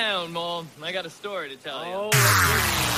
down, Mom. I got a story to tell you. Oh,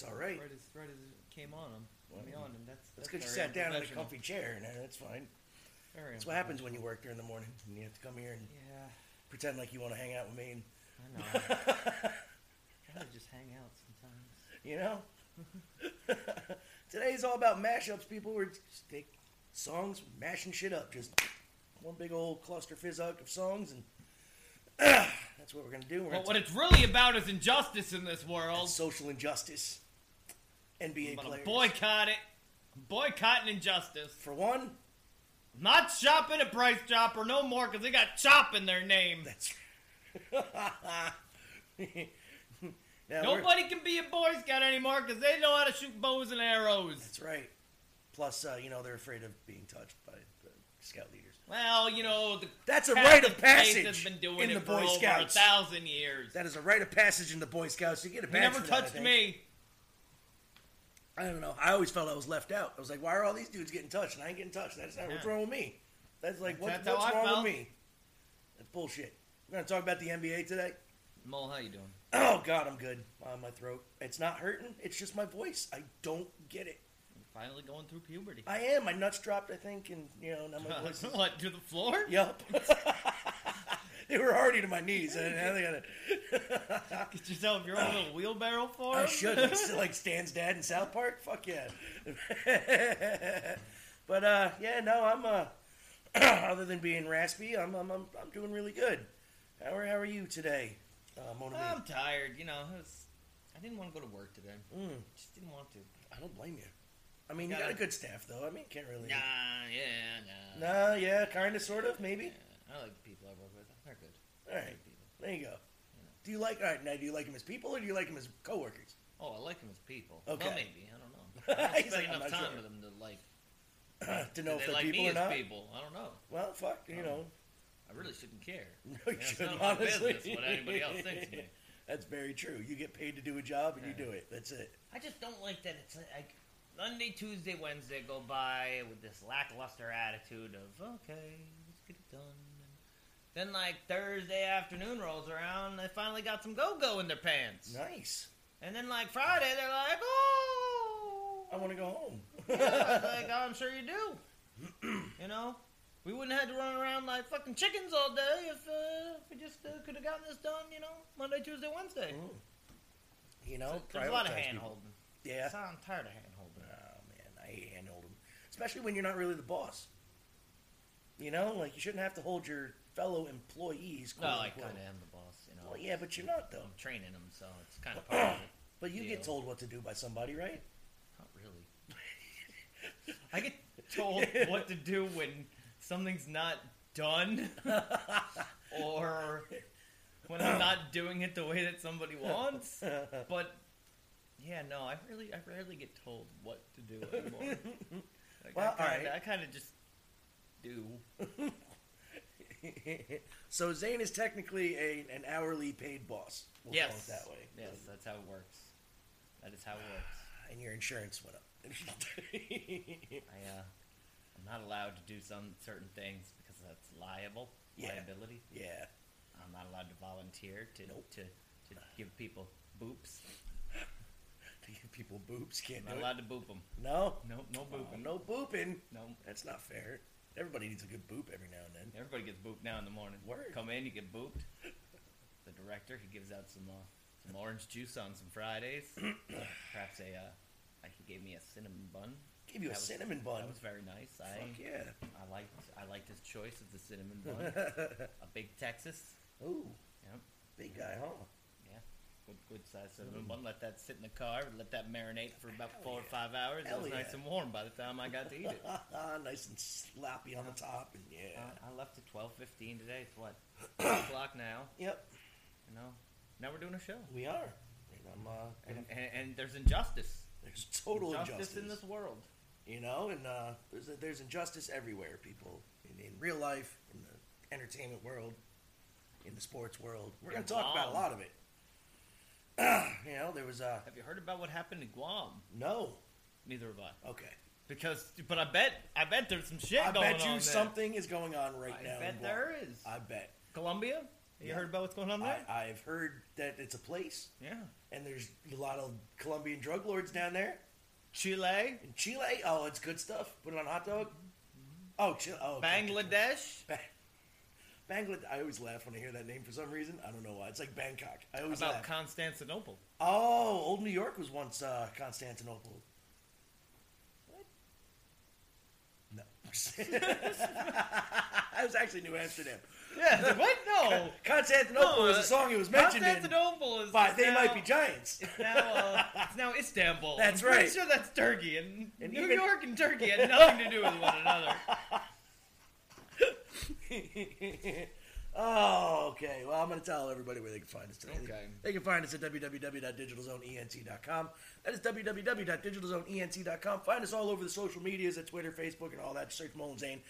sorry. It's all right. Right as, right as it came on, I'm, I'm yawning. That's That's that's you very sat down in a unprofessional. comfy chair, and uh, that's fine. Very That's what happens when you work during the morning. And you have to come here and Yeah, pretend like you want to hang out with me. I know. Gotta just hang out sometimes. you know? Today's all about mashups, people. We're just take songs, mashing shit up. Just one big old cluster fizzug of songs, and that's what we're going to do. We're But gonna what it's really about is injustice in this world. social injustice. NBA I'm players. boycott it. Boycotting injustice. For one, Not shopping at Price Chopper no more because they got chop in their name. that's. now, Nobody can be a Boy Scout anymore because they know how to shoot bows and arrows. That's right. Plus, uh, you know, they're afraid of being touched by the scout leaders. Well, you know, the That's a rite of passage has been doing in it the for Boy over Scouts. a thousand years. That is a rite of passage in the Boy Scouts. You get a He badge never that, I touched think. me. I don't know. I always felt I was left out. I was like, why are all these dudes getting touched and I ain't getting touched? That's not what's wrong with me. That's like, what, That's what's wrong felt. with me? That's bullshit. We're going to talk about the NBA today. Mole, how you doing? Oh, God, I'm good. On my throat. It's not hurting. It's just my voice. I don't get it. Finally going through puberty. I am. My nuts dropped, I think, and, you know, now my voice is... what, to the floor? Yup. they were already to my knees. And now they gotta. Get yourself your own little wheelbarrow for I should like, like Stan's dad in South Park. Fuck yeah. but uh, yeah, no, I'm uh, other than being raspy, I'm I'm I'm, I'm doing really good. How are how are you today, uh, Mona? I'm tired. You know, it was, I didn't want to go to work today. mm, Just didn't want to. I don't blame you. I mean, you got a good staff though. I mean, can't really. Nah, yeah, nah. Nah, yeah, kind of, sort of, maybe. Yeah, I like people I work with. They're good. All right, people. there you go. Do you like all right now? Do you like him as people or do you like him as coworkers? Oh, I like him as people. Okay. Well, maybe. I don't know. I don't He's spend like, I'm enough not time sure. with them to like. to know if they they're like people me or as not. people. I don't know. Well, fuck, you know. I really shouldn't care. No, you it's shouldn't, none of my honestly. business what anybody else thinks of me. That's very true. You get paid to do a job and you do it. That's it. I just don't like that it's like Monday, Tuesday, Wednesday go by with this lackluster attitude of okay, let's get it done. And then like Thursday afternoon rolls around, they finally got some go go in their pants. Nice. And then like Friday, they're like, oh, I want to go home. yeah, like I'm sure you do. you know, we wouldn't have had to run around like fucking chickens all day if, uh, if we just uh, could have gotten this done. You know, Monday, Tuesday, Wednesday. Mm. you know, There's a lot of hand holding. Yeah. I'm tired of hand holding. Oh man, I hate hand holding, especially when you're not really the boss. You know, like you shouldn't have to hold your fellow employees. Well, quote I unquote. kind of am the boss, you know. Well, yeah, but you're not though. I'm training them, so it's kind of part of it. But you get Deal. told what to do by somebody, right? Not really. I get told what to do when something's not done, or when I'm not doing it the way that somebody wants. But yeah, no, I really, I rarely get told what to do anymore. Like, Well, I all kinda, right. I kind of just do. So Zane is technically a an hourly paid boss. We'll yes, call it that way. Yes, that's how it works. That is how it works. And your insurance went up. I, uh, I'm not allowed to do some certain things because that's liable Yeah. liability. yeah. I'm not allowed to volunteer to Nope. to, to give people boops. To give people boobs, can't I'm do not it. allowed to boop them. No, No, no booping. no booping. No. That's not fair. Everybody needs a good boop every now and then. Everybody gets booped now in the morning. Word. Come in, you get booped. The director, he gives out some uh, some orange juice on some Fridays. Perhaps a uh, he gave me a cinnamon bun. give you a That was- cinnamon bun. That was very nice. Fuck I yeah. I liked I liked his choice of the cinnamon bun. a big Texas. Ooh, Yep. big guy, huh? Yeah. Good good size cinnamon bun. Let that sit in the car. Let that marinate for about four or five hours. Hell it was nice and warm by the time I got to eat it. nice and sloppy on the top, and yeah. Uh, I left at twelve fifteen today. It's what two o'clock now. yep, You know. Now we're doing a show. we are. And I'm, uh, And, and, and there's injustice. there's total Injustice injustice in this world. You know, and uh, there's there's injustice everywhere, people. In, in real life, in the entertainment world, in the sports world. We're gonna talk about a lot of it. You know, there was a. Have you heard about what happened in Guam? no. Neither have I. Okay. Because, but I bet, I bet there's some shit I going bet you on there. something is going on right I now. in bet Guam. there is. I bet. Colombia. You Yeah. heard about what's going on there? I, I've heard that it's a place, yeah. and there's a lot of Colombian drug lords down there. Chile, In Chile, oh, it's good stuff. Put it on a hot dog. Mm-hmm. Oh, Chile. Oh, okay. Bangladesh. Ba- Bangladesh. I always laugh when I hear that name for some reason. I don't know why. It's like Bangkok. I always About laugh. Constantinople. oh, old New York was once uh, Constantinople. What? No. I was actually New Amsterdam. Yeah. what? No. Constantinople No, was uh, a song it was mentioned in. Constantinople is. But is they now, might be giants. It's now, uh, it's now Istanbul. That's I'm pretty right. sure that's Turkey, and, And New even- York and Turkey had nothing to do with one another. oh, okay. Well, I'm going to tell everybody where they can find us today. Okay. They can find us at www.digitalzoneent.com. That is www.digitalzoneent.com. Find us all over the social medias at Twitter, Facebook, and all that. Search Mullen Zane.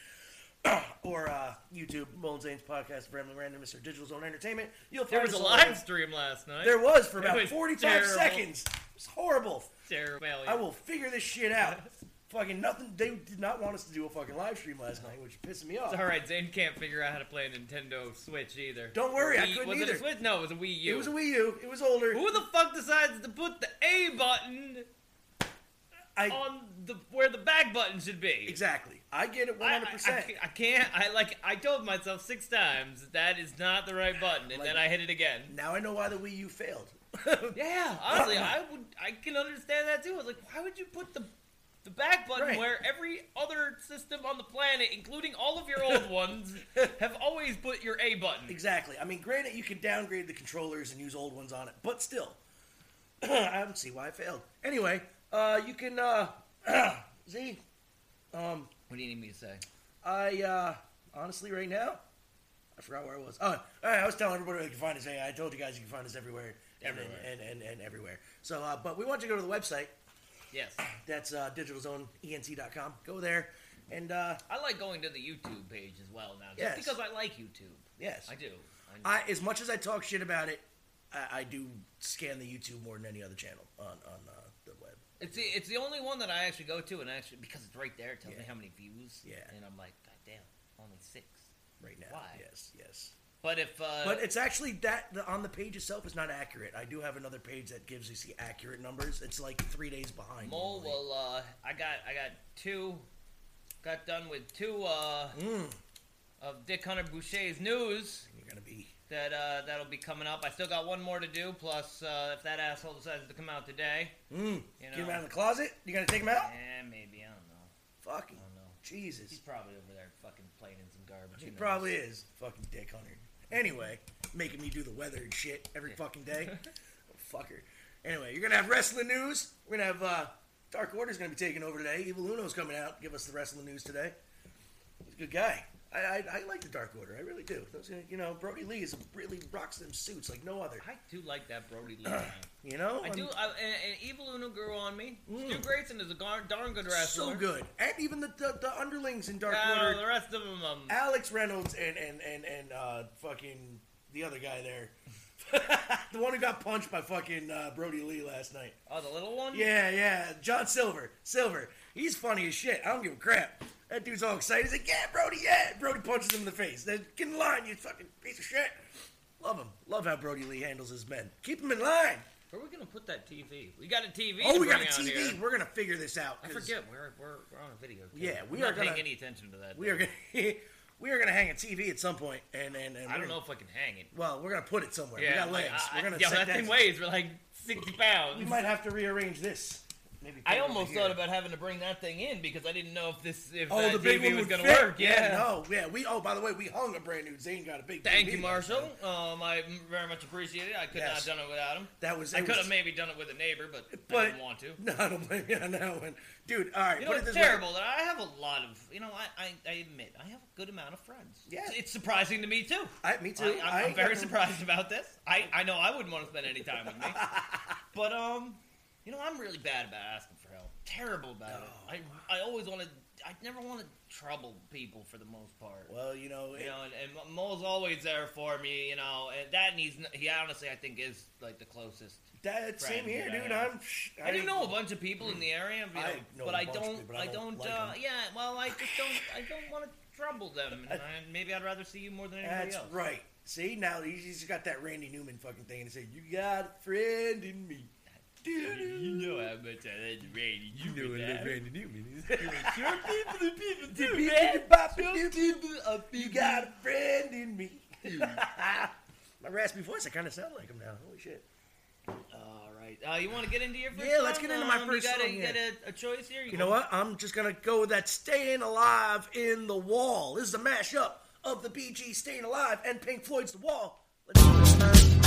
or uh, YouTube, Mullen Zane's podcast, Rambling Randomness, or Digital Zone Entertainment. You'll There was a live stream last night. There was for about was 45 terrible. seconds. It was horrible. Terrible. I will figure this shit out. fucking nothing. They did not want us to do a fucking live stream last night, which pissed me off. It's all right. Zane can't figure out how to play a Nintendo Switch either. Don't worry, I Wii- couldn't was it either. a Switch? No, it was a Wii U. It was a Wii U. It was older. Who the fuck decides to put the A button I on the where the back button should be? exactly. I get it I, one I, hundred I, percent. I can't. I like. I told myself six times that is not the right button, and Like- then I hit it again. Now I know why the Wii U failed. Yeah, honestly, I would. I can understand that too. I was like, why would you put the the back button Right. where every other system on the planet, including all of your old ones, have always put your A button? Exactly. I mean, granted, you can downgrade the controllers and use old ones on it, but still, I don't see why it failed. Anyway, uh, you can uh, Z. Um, What do you need me to say? I uh, honestly, right now, I forgot where I was. Oh, all right, I was telling everybody where they can find us. Hey, I told you guys you can find us everywhere, and Everywhere. and, and, and, and everywhere. So, uh, but we want you to go to the website. Yes, That's uh, digitalzoneent.com. Go there, and uh, I like going to the YouTube page as well now, just Yes. because I like YouTube. yes, I do. I, I, as much as I talk shit about it, I, I do scan the YouTube more than any other channel on on uh, the web. it's the it's the only one that I actually go to, and actually because it's right there, it tells me Yeah. how many views. Yeah. and I'm like, God damn, only six. Right now, Why? yes, yes. But if uh, But it's actually that the, on the page itself is not accurate. I do have another page that gives us the accurate numbers. It's like three days behind. Mole, normally. well, uh, I got I got two, got done with two uh, Mm, of Dick Hunter Boucher's news you're gonna be that uh, that'll be coming up. I still got one more to do. Plus, uh, if that asshole decides to come out today, mm. You know, Get him out of the closet. You gonna take him out? eh, maybe I don't know. Fucking I don't know. Jesus. He's probably over there fucking playing in some garbage. He probably is. Fucking Dick Hunter. Anyway, making me do the weather and shit every fucking day. Fucker. Anyway, you're gonna have wrestling news. We're gonna have uh, Dark Order's gonna be taking over today. Evil Uno's coming out. Give us the wrestling news today. He's a good guy. I, I, I like the Dark Order. I really do. Those, uh, you know, Brodie Lee is really rocks them suits like no other. I do like that Brodie Lee. man. You know, I I'm do. I, and, and Evil Uno grew on me. Mm. Stu Grayson is a gar- darn good wrestler. so good, and even the the, the underlings in Dark Order. the rest of them, um, Alex Reynolds and and and and uh, fucking the other guy there, the one who got punched by fucking uh, Brodie Lee last night. oh, the little one. Yeah, yeah, John Silver, Silver. He's funny as shit. I don't give a crap. That dude's all excited. He's like, "Yeah, Brodie, yeah." Brodie punches him in the face. Then get in line, you fucking piece of shit. Love him. Love how Brodie Lee handles his men. Keep him in line. Where are we gonna put that TV? We got a TV. Oh, we got a TV. here. We're gonna figure this out. I forget we're we're, we're on a video. camera. Yeah, we I'm are not paying gonna- any attention to that. We are gonna we are gonna hang a TV at some point, and and, and I don't know if I can hang it. Well, we're gonna put it somewhere. Yeah, we got legs. I, we're gonna yeah, set that thing weighs for like sixty pounds. We might have to rearrange this. Maybe. I almost thought about having to bring that thing in because I didn't know if this if Oh, that the big TV one was gonna work. Yeah. no, yeah. We oh, by the way, we hung a brand new Zane got a big. Thank TV you, Marshall. Um, I very much appreciate it. I could not have done it without him. That was. I could was- have maybe done it with a neighbor, but, I didn't want to. No, I don't blame you on that one, dude. All right, You know, it's this way. terrible that I have a lot of, you know, I, I, I admit, I have a good amount of friends. Yeah. It's, it's surprising to me, too. I, me too. I, I'm very surprised about this. I, I know I wouldn't want to spend any time with me. but, um, you know, I'm really bad about asking for help. Terrible about it. I, I always want to, I never want to trouble people for the most part. Well, you know, You know, and, and Mo's always there for me, you know, and that he's, he honestly, I think, is, like, the closest. that same friend here, that I dude. have. I'm. sh- I, do know a bunch of people in the area, you know, I know but a I bunch of don't, people, but I I don't don't, like uh, 'em. yeah, well, I just don't, I don't want to trouble them, and I, maybe I'd rather see you more than anybody That's else. right. See, now he's he's got that Randy Newman fucking thing, and he said, "You got a friend in me." You know how much I like Randy. You know Randy Newman. Some people are people Some too, people man. are pop- Some people You got a friend in me. My raspy voice, I kind of sound like him now. Holy shit. All right. Uh, you want to get into your first Yeah, let's song? get into my Um, first you got song, you yeah. got a, a choice here? You know what? I'm just gonna go with that "Staying Alive in the Wall." This is a mashup of the Bee Gees "Staying Alive" and Pink Floyd's "The Wall." Let's Thanks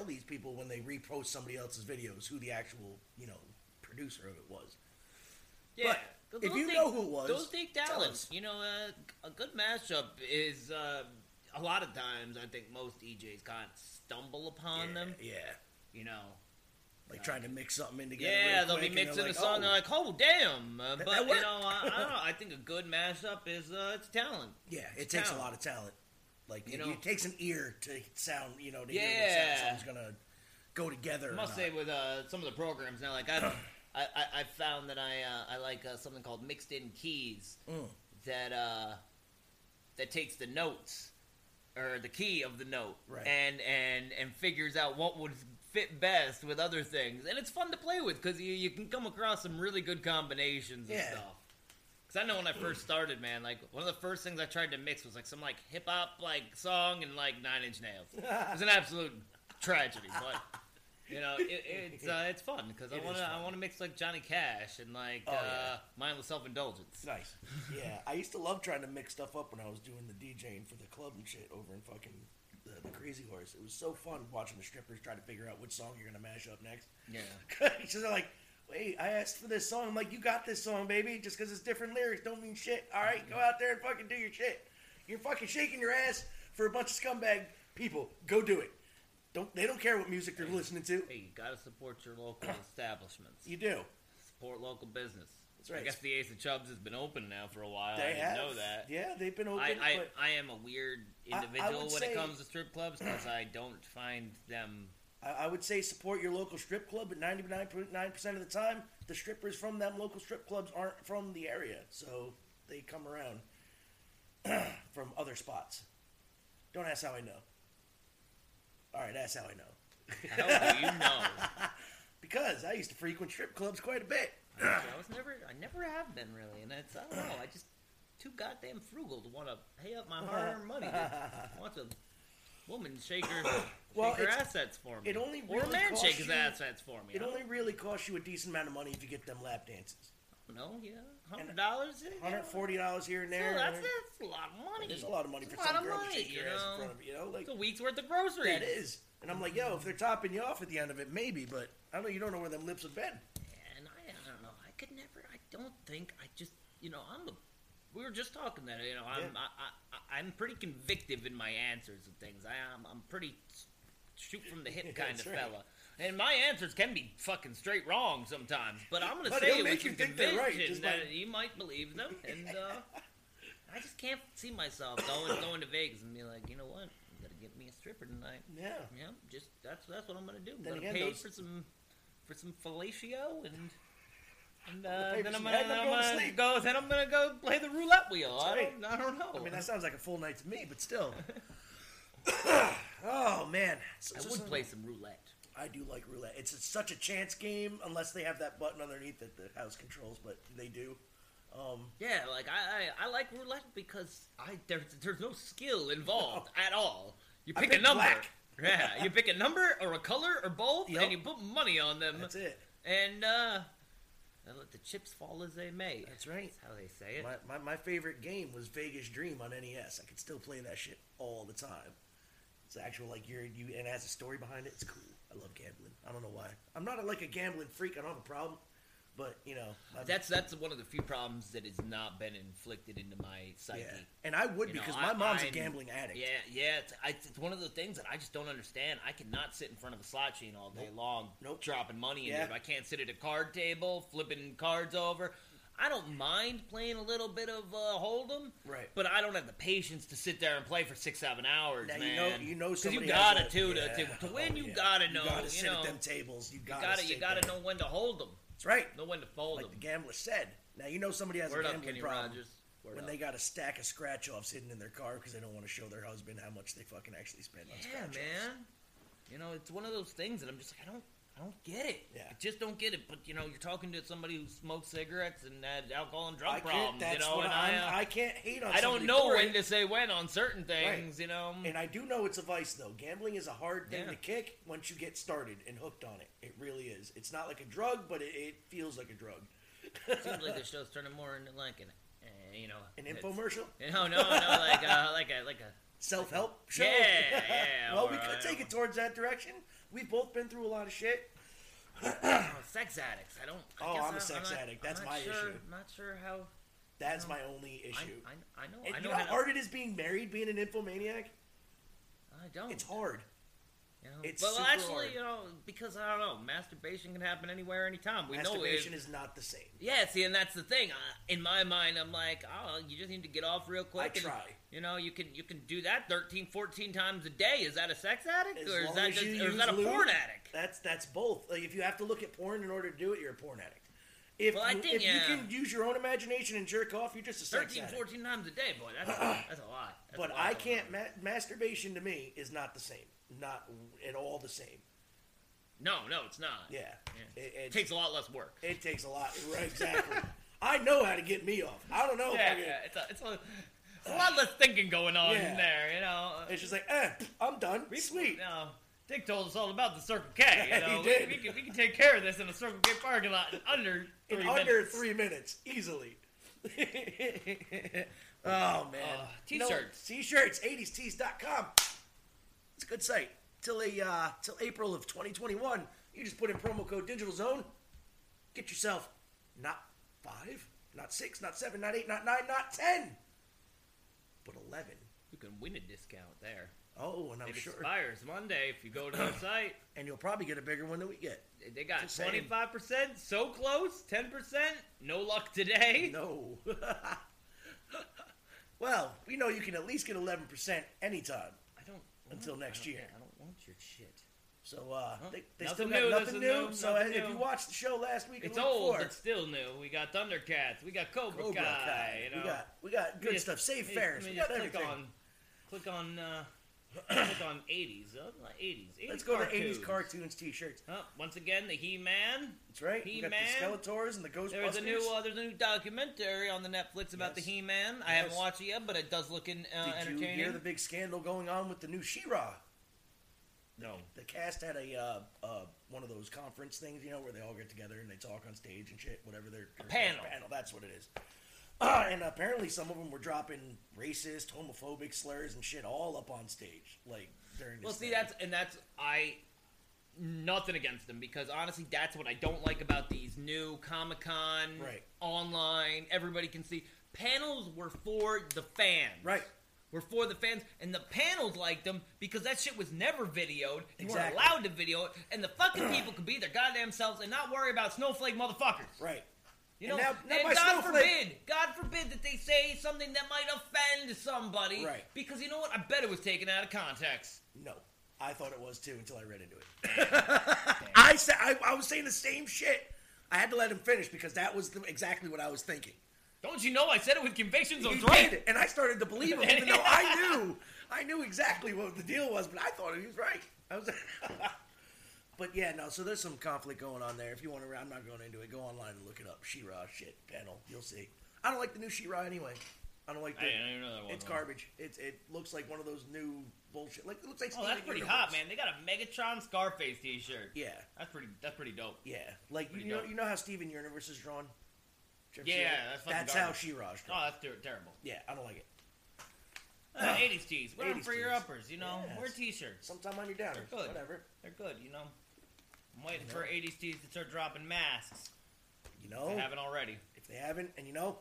tell these people when they repost somebody else's videos who the actual, you know, producer of it was. Yeah. But if you know who it was, those talents. You know, uh, a good mashup is uh, a lot of times I think most DJs kind of stumble upon yeah, them. Yeah. You know. Like trying to mix something in together. Yeah, they'll be mixing like, a song. oh. They're like, "Oh, damn!" Uh, but you know, I, I don't know. I think a good mashup is uh, it's talent. Yeah, it It's takes a lot of talent. Like You it, know- it takes an ear to sound, you know, to hear Yeah. what sound something's gonna go together. I must say, with uh, some of the programs now, like I've, I, I, I found that I, uh, I like uh, something called mixed in keys Mm. that uh, that takes the notes or the key of the note Right. and and and figures out what would fit best with other things, and it's fun to play with because you, you can come across some really good combinations Yeah. stuff. Because I know when I first started, man, like one of the first things I tried to mix was like some like hip hop like song and like Nine Inch Nails. It was an absolute tragedy, but you know it, it's uh, it's fun because I It is want to I fun. want to mix like Johnny Cash and like Oh, uh, yeah. Mindless Self Indulgence. Nice. Yeah, I used to love trying to mix stuff up when I was doing the DJing for the club and shit over in fucking the, the Crazy Horse. It was so fun watching the strippers try to figure out which song you're gonna mash up next. Yeah, Because they're like, wait, I asked for this song. I'm like, you got this song, baby. Just because it's different lyrics don't mean shit. All right, go out there and fucking do your shit. You're fucking shaking your ass for a bunch of scumbag people. Go do it. Don't they don't care what music they're listening to. hey, you gotta support your local establishments. You do. Support local business. That's right. I guess the Ace of Chubs has been open now for a while. They I didn't have. know that. Yeah, they've been open. I, I, I am a weird I- I individual when it comes to strip clubs because I don't find them. I, would say support your local strip club, but 99.9% of the time, the strippers from them local strip clubs aren't from the area, so they come around from other spots. Don't ask how I know. All right, that's how I know. How do you know? Because I used to frequent strip clubs quite a bit. I was never, I never have been really, and it's I don't know. I just too goddamn frugal to want to pay up my hard-earned money. To watch a woman shake her, Well, shake her assets for me, it only or a man shake his you- assets for me. It only really costs you a decent amount of money if you get them lap dances. don't yeah, hundred dollars, $140 here and there. So that's, that's a lot of money. There's a lot of money It's for some girl money, to shake your you ass in front of you. You know, like It's a week's worth of groceries. that is. And I'm like, yo, if they're topping you off at the end of it, maybe, but I don't know. You don't know where them lips have been. And I, I don't know. I could never. I don't think. I just. You know. I'm a. We were just talking that. You know. I'm. Yeah. I, I, I'm pretty convictive in my answers of things. I am. I'm pretty shoot from the hip kind of right. fella. And my answers can be fucking straight wrong sometimes. But I'm gonna But say it with you some think they're conviction right, that you might believe them. And uh, I just can't see myself going going to Vegas and be like, you know what? I'm gonna get me a stripper tonight. Yeah. Yeah, just that's that's what I'm gonna do. I'm Then gonna again, pay those- for some for some fellatio and and uh, then I'm gonna, I'm going to sleep. go. Then I'm gonna go play the roulette wheel. I right. don't, I don't know. I mean, that sounds like a full night to me, but still. oh man, It's I just would something- play some roulette. I do like roulette. It's such a chance game, unless they have that button underneath that the house controls, but they do. Um, Yeah, like I, I, I like roulette because I there's there's no skill involved at all. You I pick a number. black. Yeah, you pick a number or a color or both, Yup. and you put money on them. that's it. And uh, and let the chips fall as they may. That's right. That's how they say it. My, my, my favorite game was Vegas Dream on NES. I could still play that shit all the time. It's actual like you're you and it has a story behind it. It's cool. I love gambling. I don't know why. I'm not a, like a gambling freak. I don't have a problem, but you know I'm- That's that's one of the few problems that has not been inflicted into my psyche. yeah. And I would You know, because I- my mom's a I'm- gambling addict. Yeah, yeah. It's, I, it's one of the things that I just don't understand. I cannot sit in front of a slot machine all day long, Nope. dropping money in Yeah. it. I can't sit at a card table, flipping cards over. I don't mind playing a little bit of uh, Hold'em, Right. But I don't have the patience to sit there and play for six, seven hours, Now man. you know you know you gotta a- too yeah. to, to, to win. Oh, you gotta know. You gotta you sit know, at them tables. You you gotta. gotta you gotta know when to hold them, That's right. know when to fold Like the gambler said. Now you know somebody has Word a up, gambling Kenny problem Rogers. Word when up. they got a stack of scratch offs hidden in their car because they don't want to show their husband how much they fucking actually spend on Yeah, scratch man. You know, it's one of those things that I'm just like, I don't, I don't get it. Yeah. I just don't get it. But you know, you're talking to somebody who smokes cigarettes and had alcohol and drug I problems. You know, and I, uh, I can't hate on. I don't know when it. to say when on certain things. You know, And I do know it's a vice, though. Gambling is a hard thing Yeah. to kick once you get started and hooked on it. It really is. It's not like a drug, but it, it feels like a drug. seems like the show's turning more into like an, uh, you know, An infomercial, No, no, no, like uh, like a like a. self help show. Yeah, yeah, well, or, we could uh, take it towards that direction. We've both been through a lot of shit. sex addicts. I don't. I Oh, guess I'm a I- sex not- addict. That's I'm my sure, issue. Not sure how. That's No. my only I, issue. I, I know. and I you know know how how. hard it is being married, being an infomaniac. I don't. It's hard. You know? It's well, actually, hard. you know, because I don't know, masturbation can happen anywhere, anytime. We know Masturbation is not the same. Yeah, see, and that's the thing. I, in my mind, I'm like, oh, you just need to get off real quick. I and, try. You know, you can you can do that 13, 14 times a day. Is that a sex addict, As or is that just, or is that a lube, porn addict? That's that's both. Like if you have to look at porn in order to do it, you're a porn addict. If, Well, I you, think, if yeah. you can use your own imagination and jerk off, you're just a sex 13, addict. 14 times a day, boy. That's that's a lot. That's But a lot I can't. Ma- masturbation to me is not the same. Not at all the same. No, no, it's not. Yeah, Yeah. It, It takes a lot less work. It takes a lot. Right, exactly. I know how to get me off. I don't know. Yeah, yeah, it's a, it's a, a lot less thinking going on Yeah. in there, you know. It's just like, eh, I'm done. Sweet. You know, Dick told us all about the Circle K. You Yeah, he did. We, we, can, we can take care of this in a Circle K parking lot in under three In three under minutes. three minutes, easily. oh man. Uh, know, t-shirts. t-shirts. 80stees.com. It's a good site. Till a uh, till April of 2021, you just put in promo code Digital Zone. Get yourself not five, not six, not seven, not eight, not nine, not ten, but eleven. You can win a discount there. Oh, and I'm It sure. expires Monday if you go to the site. And you'll probably get a bigger one than we get. They- got twenty five percent, so close, ten percent. No luck today. No. well, we know you can at least get 11% anytime. I don't Until I next don't- year. I don't want your shit. So uh, Huh? they, they Nothing still got new, nothing this new. new, So nothing if new. you watched the show last week, It's and the week old, before, but still new. We got Thundercats. We got Cobra, Cobra Kai. Kai. You know, We got we got good Just- stuff. Save just- fares. I mean, We got just everything. Click on, click on, uh, click on 80s. Uh, 80s. 80s. Let's go to cartoons. 80s cartoons t-shirts. Uh, once again, the He-Man. That's right. we got He-Man. the Skeletors and the Ghostbusters. There's a new uh, there's a new documentary on the Netflix about Yes. the He-Man. I haven't watched it yet, but it does look in, uh, Did you hear the big scandal going on with the new She-Ra? no. The cast had a uh, uh, one of those conference things, you know, where they all get together and they talk on stage and shit, whatever they're A panel. Panel, that's what it is. Uh, and apparently, some of them were dropping racist, homophobic slurs and shit all up on stage, like during. This Well, see, thing. that's and that's I nothing against them because honestly, that's what I don't like about these new Comic Con Right. online. Everybody can see panels were for the fans. right. Were for the fans, and the panels liked them because that shit was never videoed. You weren't allowed to video it, and the fucking people could be their goddamn selves and not worry about snowflake motherfuckers. Right. You And know, now- now and God snowflake- forbid, God forbid that they say something that might offend somebody. Right. Because you know what? I bet it was taken out of context. No, I thought it was too until I read into it. I said I, I was saying the same shit. I had to let him finish because that was the, exactly what I was thinking. Don't you know I said it with conviction, so He right. did, and I started to believe him, even though I knew, I knew exactly what the deal was, but I thought he was right. I was, but yeah, no. So there's some conflict going on there. If you want to, I'm not going into it. Go online and look it up. She-Ra shit panel. You'll see. I don't like the new She-Ra anyway. I don't like I the. didn't even know that was It's one. garbage. It's it looks like one of those new bullshit. Like it looks like. Oh, that's Steven pretty Universe. hot, man. They got a Megatron Scarface T-shirt. Yeah, That's pretty. That's pretty dope. yeah. Like Pretty you know, dope. you know how Steven Universe is drawn. Did you ever see Yeah, that? that's fucking that's how garbage. She-Ra's Oh, that's ter- terrible. Yeah, I don't like it. Uh, 80s tees. Wear them 80s for your tees. uppers. You know, Yes. wear T-shirts. Sometime on your downers. They're good. Whatever. They're good. You know. I'm waiting for 80s tees to start dropping masks. You If know, they haven't already. if they haven't, and you know,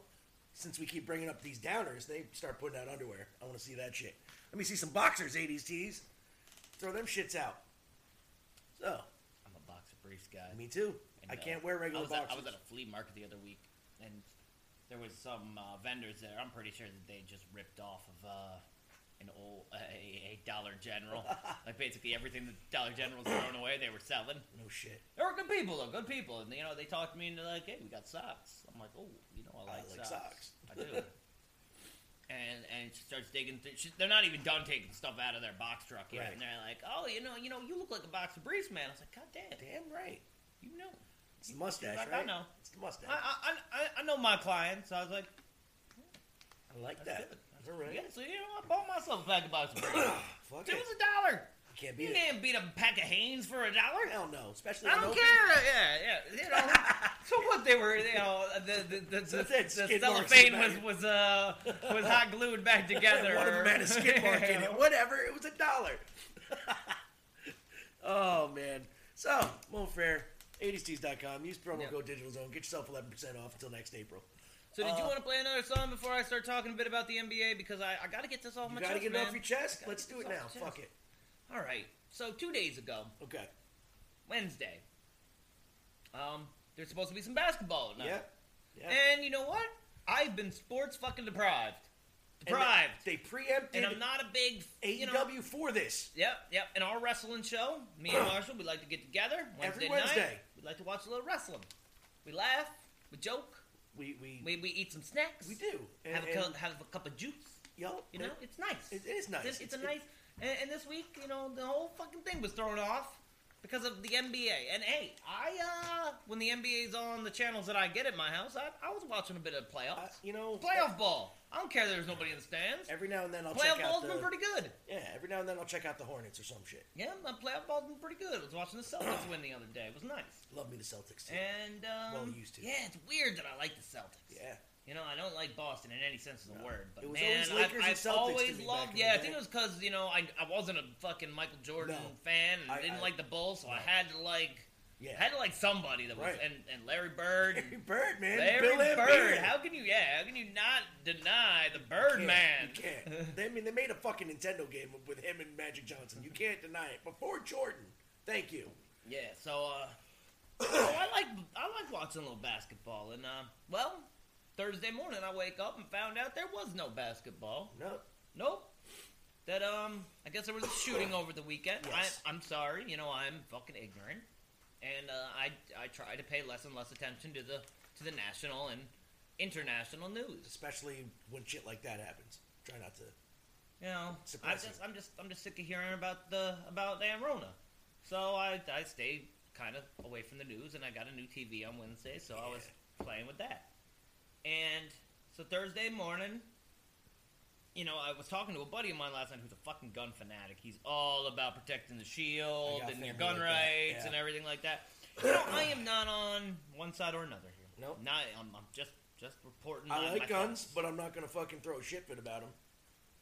since we keep bringing up these downers, they start putting out underwear. I want to see that shit. Let me see some boxers, 80s tees. Throw them shits out. So, I'm a boxer briefs guy. me too. And, I uh, can't wear I regular at, boxers. I was at a flea market the other week, and there was some uh, vendors there. I'm pretty sure that they just ripped off of uh, an old a, a Dollar General. like basically everything that Dollar General's thrown away, they were selling. no shit. They were good people though, good people, and you know they talked to me and they're like, "Hey, we got socks." I'm like, "Oh, you know I I like, like socks. socks." I do." And and she starts digging. Through, she, they're not even done taking stuff out of their box truck yet, Right. and they're like, "Oh, you know, you know, you look like a box of briefs man." I was like, "God damn, Damn right. you know." It's the mustache, like, right? I know. It's the mustache. I, I, I, I know my clients. I was like, I like that. good. All right. Yeah, so you know, I bought myself a pack of briefs. Fuck it it. was a dollar. Can't You it. can't beat a pack of Hanes for a dollar. Hell no. Especially I don't open. care. Yeah, yeah. You know. so what they were, you know, the the the, the, That's it, the skid marks cellophane was was uh was hot glued back together. One of them had a skid mark in it. Whatever. It was a dollar. oh man. So, Mo Fair, 80stees.com. Use promo Yep. code Digital Zone. Get yourself 11% off until next April. So did you Uh, want to play another song before I start talking a bit about the NBA? Because I, I got to get this off You my gotta chest, get it off your chest. Let's do it now. Fuck it. All right. So two days ago, Okay. Wednesday, um, there's supposed to be some basketball tonight. Yeah. Yeah. And you know what? I've been sports fucking deprived. And they- Deprived. They, preempted And, I'm not a big AEW you know, for this. Yep, yep. In our wrestling show, me and Marshall, we like to get together Wednesday Every Wednesday. night. We like to watch a little wrestling. We laugh, we joke, We we we, we eat some snacks. we do. And, have a cup, have a cup of juice. yo, You know, it's nice. it is nice. It's, it's a It's- nice. And, and this week, you know, the whole fucking thing was thrown off because of the NBA. And hey, I uh, when the NBA's on the channels that I get at my house, I, I was watching a bit of playoffs. uh, you know, Playoff ball. I don't care. There's nobody in the stands. Every now and then I'll Playoff check out ball's the been pretty good. yeah. Every now and then I'll check out the Hornets or some shit. Yeah, my playoff ball's been pretty good. I was watching the Celtics win the other day. It was nice. Love me the Celtics too. And um, Well, used to. Yeah, it's weird that I like the Celtics. yeah. You know, I don't like Boston in any sense of the No. word, but It was man, I've, I've always loved. Yeah, I think it was because you know I, I wasn't a fucking Michael Jordan No. fan and I- didn't I- like the Bulls, so I had to like Yeah. had to like somebody that was Right. and, and Larry Bird. Larry Bird, man. Larry Bill Bird. Laimbeer. How can you? Yeah, how can you not deny the Bird can't, Man? You can't. They, I mean, they made a fucking Nintendo game with him and Magic Johnson. You can't deny it. Before Jordan. Thank you. Yeah, so uh, so I like I like watching a little basketball, and uh, well, Thursday morning I wake up and found out there was no basketball. No. Nope. That um, I guess there was a shooting over the weekend. Yes. I, I'm sorry, you know I'm fucking ignorant, and uh, I I try to pay less and less attention to the to the national and international news. Especially when shit like that happens. Try not to. You know, I just. I'm just I'm just sick of hearing about the about Dan Rona. So I I stayed kind of away from the news, and I got a new TV on Wednesday, so I was playing with that. And so Thursday morning, you know, I was talking to a buddy of mine last night who's a fucking gun fanatic. He's all about protecting the shield and your gun like rights yeah. and everything like that. You know, I am not on one side or another here. Nope. Not I'm, I'm just just reporting. I my- like guns, thoughts. but I'm not gonna fucking throw a shit fit about them.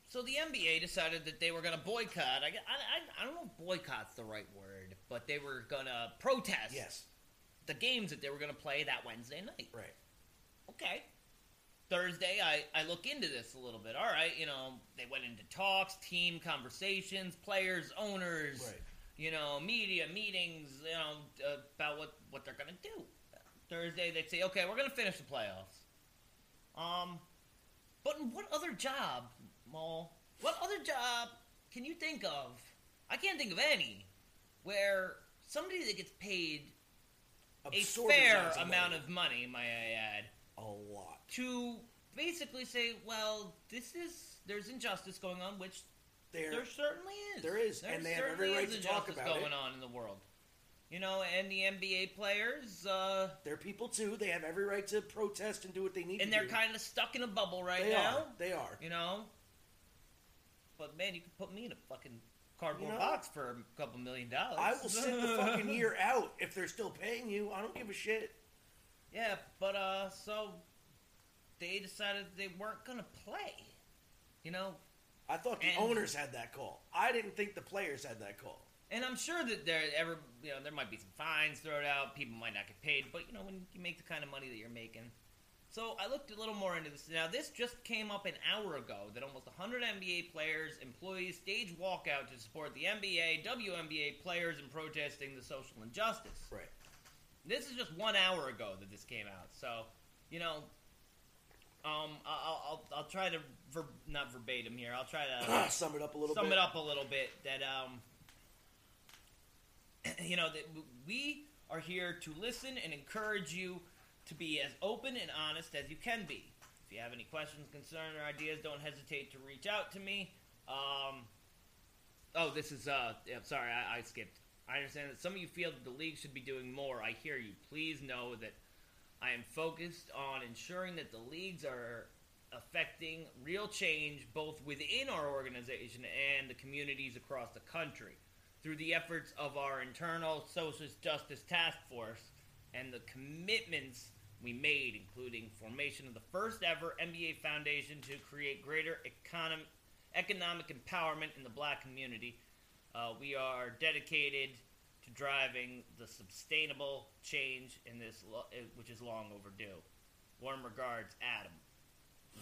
So the NBA decided that they were going to boycott. I, I, I don't know if boycott's the right word, but they were going to protest Yes. the games that they were going to play that Wednesday night. Right. Okay. Thursday, I, I look into this a little bit. All right, you know, they went into talks, team conversations, players, owners, Right. you know, media meetings, you know, uh, about what, what they're going to do. Thursday, they'd say, okay, we're going to finish the playoffs. Um, but what other job, Maul, what other job can you think of? I can't think of any where somebody that gets paid a fair amounts amount money. of money, may I add, a lot. To basically say, well, this is there's injustice going on, which There, there certainly is. There is, and they have every right to talk about going it. on in the world. You know, and the NBA players, uh, they're people too. They have every right to protest and do what they need and they're kind of stuck in a bubble right they now. are. They are. You know, but man, you could put me in a fucking cardboard You know, box for a couple million dollars. I will sit the fucking year out if they're still paying you. I don't give a shit. Yeah, but uh, so they decided they weren't gonna play. You know, I thought the And- owners had that call. I didn't think the players had that call. and I'm sure that there ever, you know, there might be some fines thrown out. People might not get paid, but you know, when you make the kind of money that you're making. So I looked a little more into this. Now, this just came up an hour ago that almost 100 NBA players, employees stage walkout to support the NBA, WNBA players in protesting the social injustice. Right. This is just one hour ago that this came out. So, you know, um, I'll, I'll, I'll try to ver- not verbatim here. I'll try to Sum it up a little sum bit. it up a little bit. That um, you know, that we are here to listen and encourage you to be as open and honest as you can be. If you have any questions, concerns, or ideas, don't hesitate to reach out to me. Um, oh, this is uh, yeah, sorry, I, I skipped. I understand that some of you feel that the league should be doing more. I hear you. Please know that I am focused on ensuring that the leagues are affecting real change both within our organization and the communities across the country through the efforts of our internal social justice task force and the commitments we made, including formation of the first ever NBA Foundation to create greater econom- economic empowerment in the black community. Uh, we are dedicated to driving the sustainable change in this, uh, which is long overdue. Warm regards, Adam.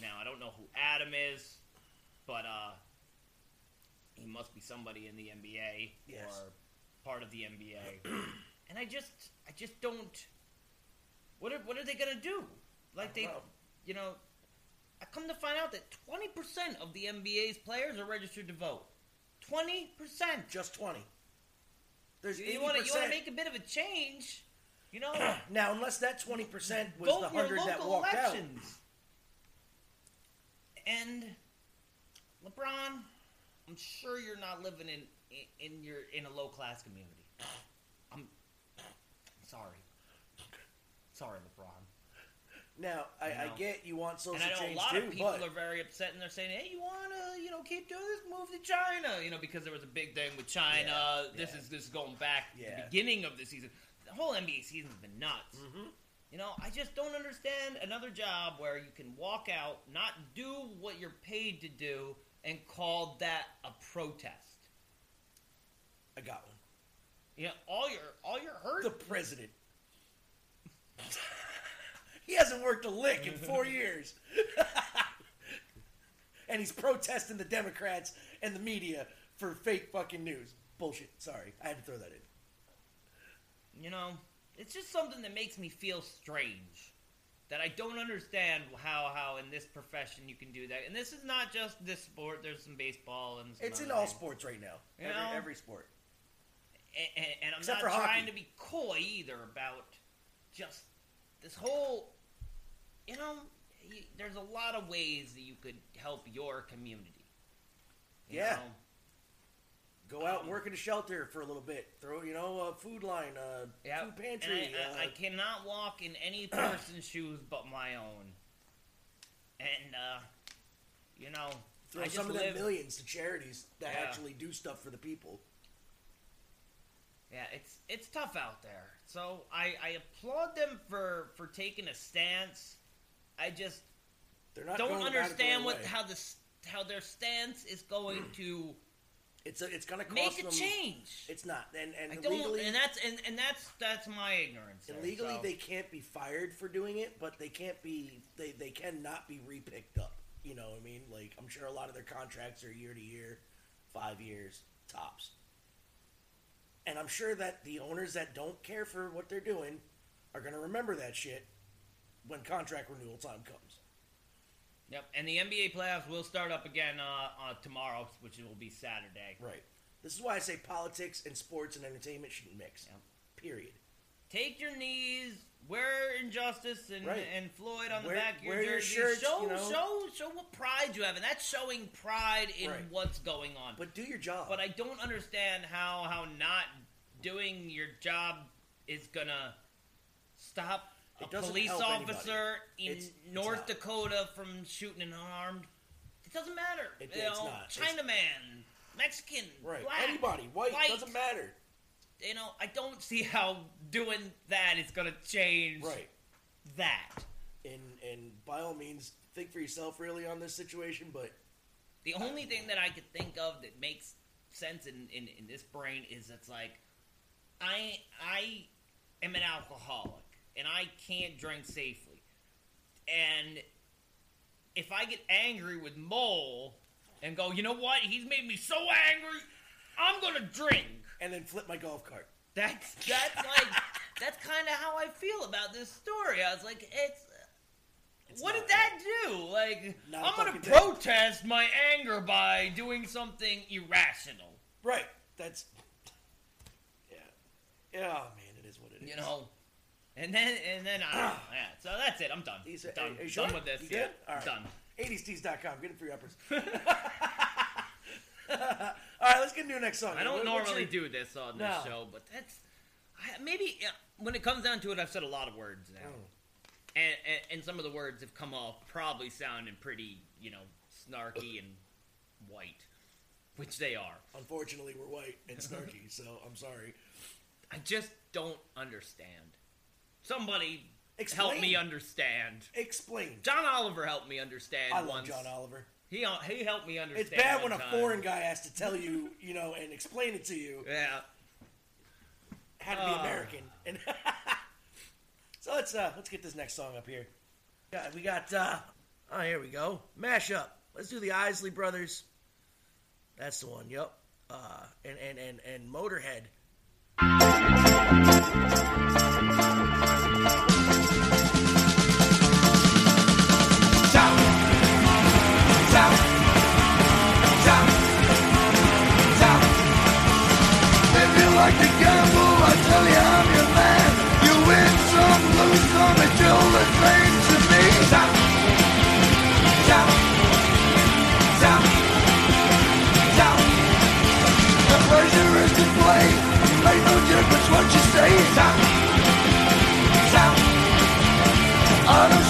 Now I don't know who Adam is, but uh, he must be somebody in the NBA Yes. or part of the NBA. and I just, I just don't. What are, what are they gonna do? Like they, know. you know, I come to find out that twenty percent of the NBA's players are registered to vote. Twenty percent. Just twenty. There's You want to you want to percent. make a bit of a change, you know? Now, unless that twenty percent was the hundred that walked out. elections. And LeBron, I'm sure you're not living in in, in your in a low class community. I'm sorry, sorry, LeBron. Now, I, You I get you want social And I know change a lot too, of people but are very upset, and they're saying, "Hey, you want to, you know, keep doing this? Move to China, you know, because there was a big thing with China. Yeah, this yeah. is this is going back to Yeah. the beginning of the season. The whole NBA season's been nuts. Mhm. You know, I just don't understand another job where you can walk out, not do what you're paid to do, and call that a protest. I got one. You know, all you're all you're hurt. The president. he hasn't worked a lick in four years. and he's protesting the Democrats and the media for fake fucking news. Bullshit. Sorry. I had to throw that in. You know, it's just something that makes me feel strange. That I don't understand how how in this profession you can do that. And this is not just this sport. There's some baseball and some It's in all things. sports right now. You Every, know? every sport. and, and, and I'm Except not trying hockey. to be coy either about just this whole. You know, you, there's a lot of ways that you could help your community. You Yeah. know? Go out and work in a shelter for a little bit. Throw, you know, a food line, uh, Yeah, food pantry. And I, uh, I, cannot walk in any person's shoes but my own. And uh, you know, throw I some of live. them millions to charities that Yeah. actually do stuff for the people. Yeah, it's it's tough out there. So I, I applaud them for for taking a stance. I just They're not don't going about it the understand what way. how this how their stance is going to it's a, it's cost make a them. change. It's not, and I and don't, legally, and that's and, and that's that's my ignorance. there, legally so. they can't be fired for doing it, but they can't be they they cannot be repicked up. You know what I mean? Like I'm sure a lot of their contracts are year to year, five years tops. And I'm sure that the owners that don't care for what they're doing are going to remember that shit when contract renewal time comes. Yep, and the NBA playoffs will start up again uh, uh, tomorrow, which will be Saturday. Right. This is why I say politics and sports and entertainment shouldn't mix. Yep. Period. Take your knees, wear injustice and, Right. and Floyd on the back of your wear your shirts, show, you know. show, show what pride you have, and that's showing pride in Right. what's going on. But do your job. But I don't understand how how not doing your job is gonna stop a police officer in It's- it's North not. Dakota from shooting an unarmed. It doesn't matter. It- you it's know, not. Chinaman, Mexican, right. black, Anybody, white, white. doesn't matter. You know, I don't see how doing that is gonna change Right. that. And and by all means, think for yourself really on this situation. But The only thing that I could think of that makes sense in, in, in this brain is it's like I I am an alcoholic and I can't drink safely. And if I get angry with Mole and go, you know what, he's made me so angry, I'm gonna drink. and then flip my golf cart. That's that's like that's kind of how I feel about this story. I was like, it's. It's what did that do? Like, Not I'm gonna thing. protest my anger by doing something irrational. Right. That's yeah. Yeah. Oh, man, it is what it is. You know. And then and then I yeah. So that's it. I'm done. These- done. are you done with this. You yeah. All right. Done. 80stees.com. Get it for your uppers. All right, let's get into the next song. I don't What- normally your- do this on No. this show, but that's I, maybe yeah, when it comes down to it, I've said a lot of words now. Mm. and, and and some of the words have come off probably sounding pretty, you know, snarky and white, which they are. Unfortunately, we're white and snarky, so I'm sorry. I just don't understand. Somebody Explain. help me understand. Explain. John Oliver helped me understand I love once. John Oliver. He he helped me understand. It's bad when a time. foreign guy has to tell you, you know, and explain it to you Yeah. how to be Ah. American. And so let's uh, let's get this next song up here. Yeah, we got. uh Oh, here we go. Mashup. Let's do the Isley Brothers. That's the one. Yep. Uh, and and and and Motorhead. Pleasure is to play. Make no difference what you say. Stop.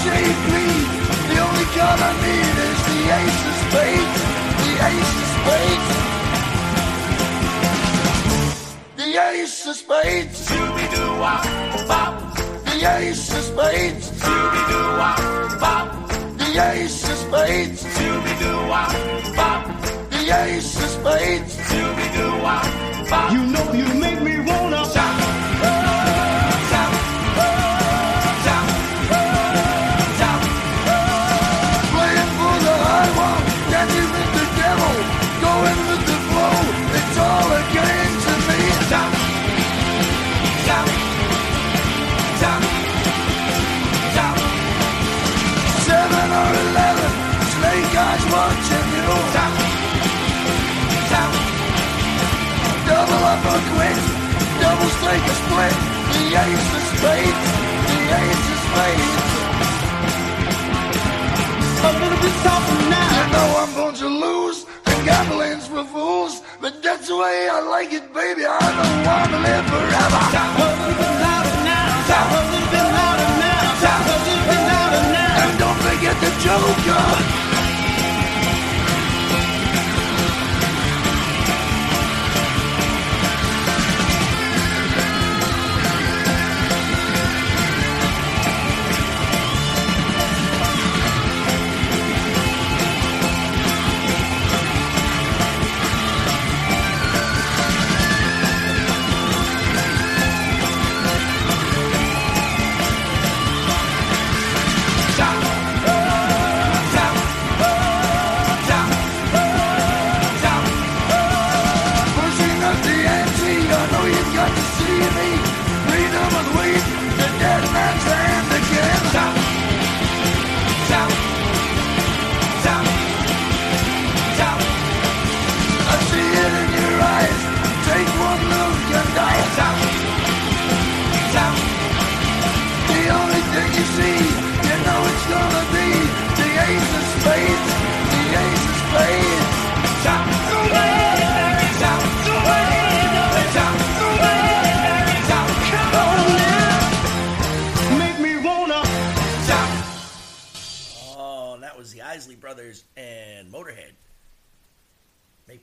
Shade green. The only card I need is the ace of spades. The ace of spades. The ace of spades. Scooby Doo wop bop. The ace of spades. Scooby Doo wop bop. The ace of spades. Scooby Doo wop bop. The ace of spades. Scooby Doo wop bop. You know you make split. The ace of spades, the ace of spades. A little bit softer now. You know I'm going to lose, and gambling's for fools. But that's the way I like it, baby. I don't want to live forever. Stop. A little bit louder now. Stop. A little bit louder now. Stop. A little bit louder now. And don't forget the joker.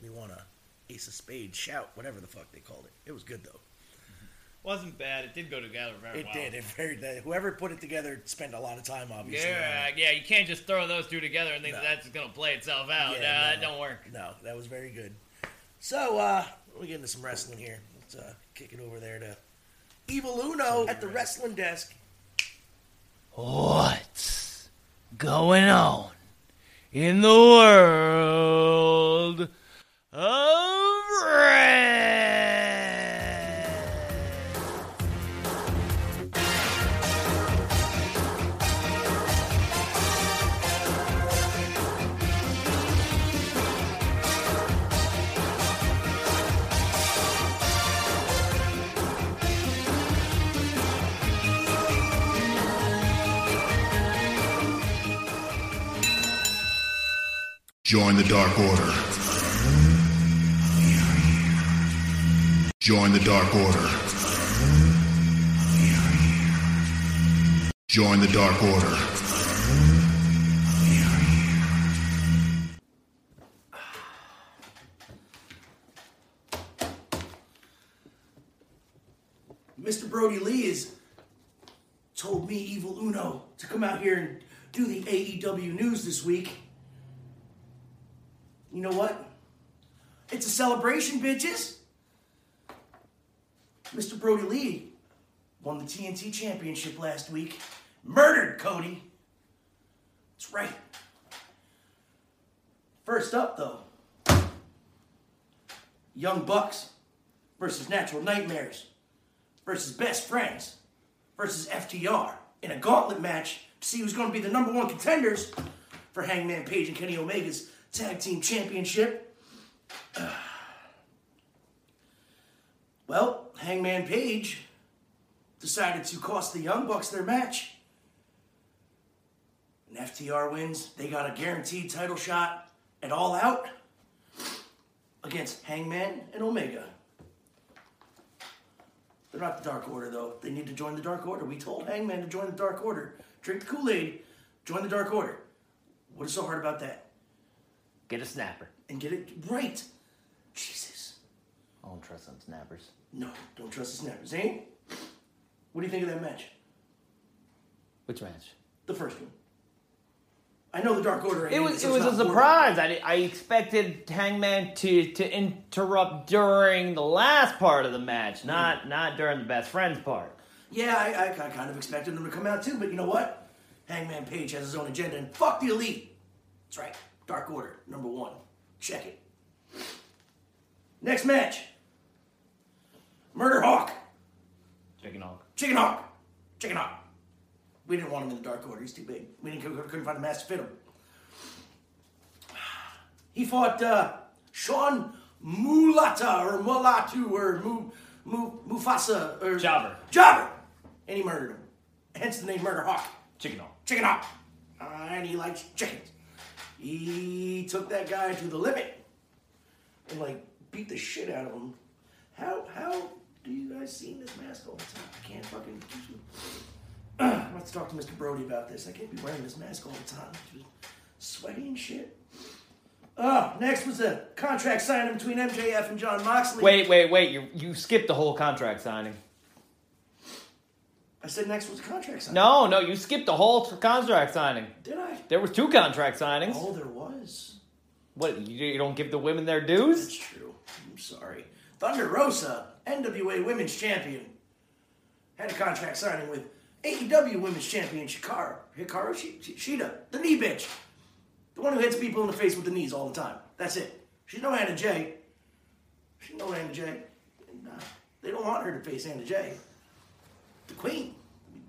Make me wanna ace of spades, shout, whatever the fuck they called it. It was good though. Wasn't bad. It did go together very It well. did. It very. The, whoever put it together spent a lot of time, obviously. Yeah, it. yeah. You can't just throw those two together and think No. that that's gonna play itself out. Yeah, nah, no. it don't work. No, that was very good. So, uh, we get into some wrestling here. Let's uh, kick it over there to Evil Uno at the wrestling desk. What's going on in the world of? Join the Dark Order. Join the Dark Order. Join the Dark Order. Mr. Brodie Lee has told me, Evil Uno, to come out here and do the AEW news this week. You know what? It's a celebration, bitches. Mr. Brodie Lee won the TNT Championship last week, murdered Cody, That's right. First up, though, Young Bucks versus Natural Nightmares versus Best Friends versus FTR in a gauntlet match to see who's going to be the number one contenders for Hangman Page and Kenny Omega's Tag Team Championship. Well, Hangman Page decided to cost the Young Bucks their match. And FTR wins. They got a guaranteed title shot at All Out against Hangman and Omega. They're not the Dark Order, though. They need to join the Dark Order. We told Hangman to join the Dark Order. Drink the Kool Aid, join the Dark Order. What is so hard about that? Get a snapper. And get it right. Jesus. I don't trust some snappers. No, don't trust the snapper. Zane, what do you think of that match? Which match? The first one. I know the Dark Order. It was it was a surprise. I, I expected Hangman to to interrupt during the last part of the match, mm. not not during the best friends part. Yeah, I, I, I kind of expected them to come out too, but you know what? Hangman Page has his own agenda, and fuck the elite. That's right. Dark Order, number one. Check it. Next match. Murder Hawk. Chicken hawk. Chicken Hawk. Chicken Hawk. We didn't want him in the Dark Order. He's too big. We didn't, couldn't find a mask to fit him. He fought uh, Sean Mulata or Mulatu or Mu, Mu, Mufasa or Jobber. Jobber, and he murdered him. Hence the name Murder Hawk. Chicken hawk. Chicken Hawk. Uh, and he likes chickens. He took that guy to the limit and like beat the shit out of him. How how do you guys see this mask all the time? I can't fucking. I'm have to talk to Mr. Brodie about this. I can't be wearing this mask all the time. Just sweaty and shit. Oh, next was a contract signing between MJF and Jon Moxley. Wait, wait, wait! You you skipped the whole contract signing. I said next was a contract signing. No, no, you skipped the whole tr- contract signing. Did I? There was two contract signings. Oh, there was. What? You, you don't give the women their dues? That's true. I'm sorry. Thunder Rosa, NWA Women's Champion, had a contract signing with AEW Women's Champion Hikaru, Hikaru Shi- Shida, the knee bitch, the one who hits people in the face with the knees all the time. That's it. She's no Anna Jay. She's no Anna Jay. And, uh, they don't want her to face Anna Jay. The Queen,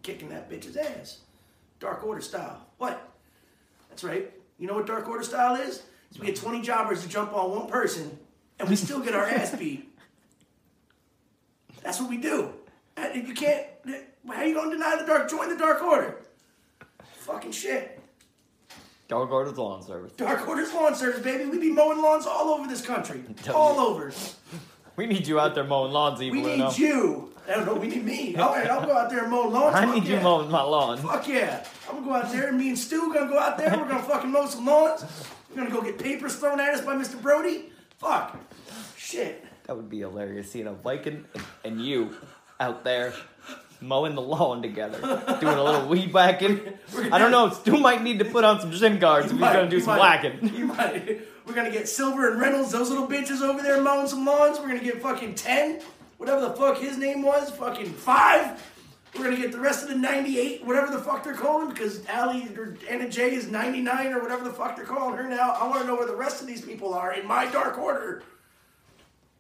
kicking that bitch's ass, Dark Order style. What? That's right. You know what Dark Order style is? Is we get 20 jobbers to jump on one person, and we still get our ass beat. That's what we do. Uh, and You can't. Uh, how are you gonna deny the dark? Join the Dark Order. Fucking shit. Dark Order's lawn service. Dark Order's lawn service, baby. We be mowing lawns all over this country. All over. We need you out there mowing lawns, We need Uno. you. I don't know. We need me. All right, I'll go out there and mow lawns. I Fuck need you yeah. mowing my lawn. Fuck yeah. I'm gonna go out there. And Me and Stu gonna go out there. We're gonna fucking mow some lawns. We're gonna go get papers thrown at us by Mr. Brodie. Fuck. Shit. That would be hilarious seeing a Viking and, you out there mowing the lawn together, doing a little weed whacking. I don't know. Stu might need to put on some shin guards if he's might, gonna do you some might, whacking. You might. We're gonna get Silver and Reynolds, those little bitches over there mowing some lawns. We're gonna get fucking ten, whatever the fuck his name was, fucking five. We're gonna get the rest of the ninety-eight, whatever the fuck they're calling, because Allie or Anna Jay is ninety-nine or whatever the fuck they're calling her now. I want to know where the rest of these people are in my dark order.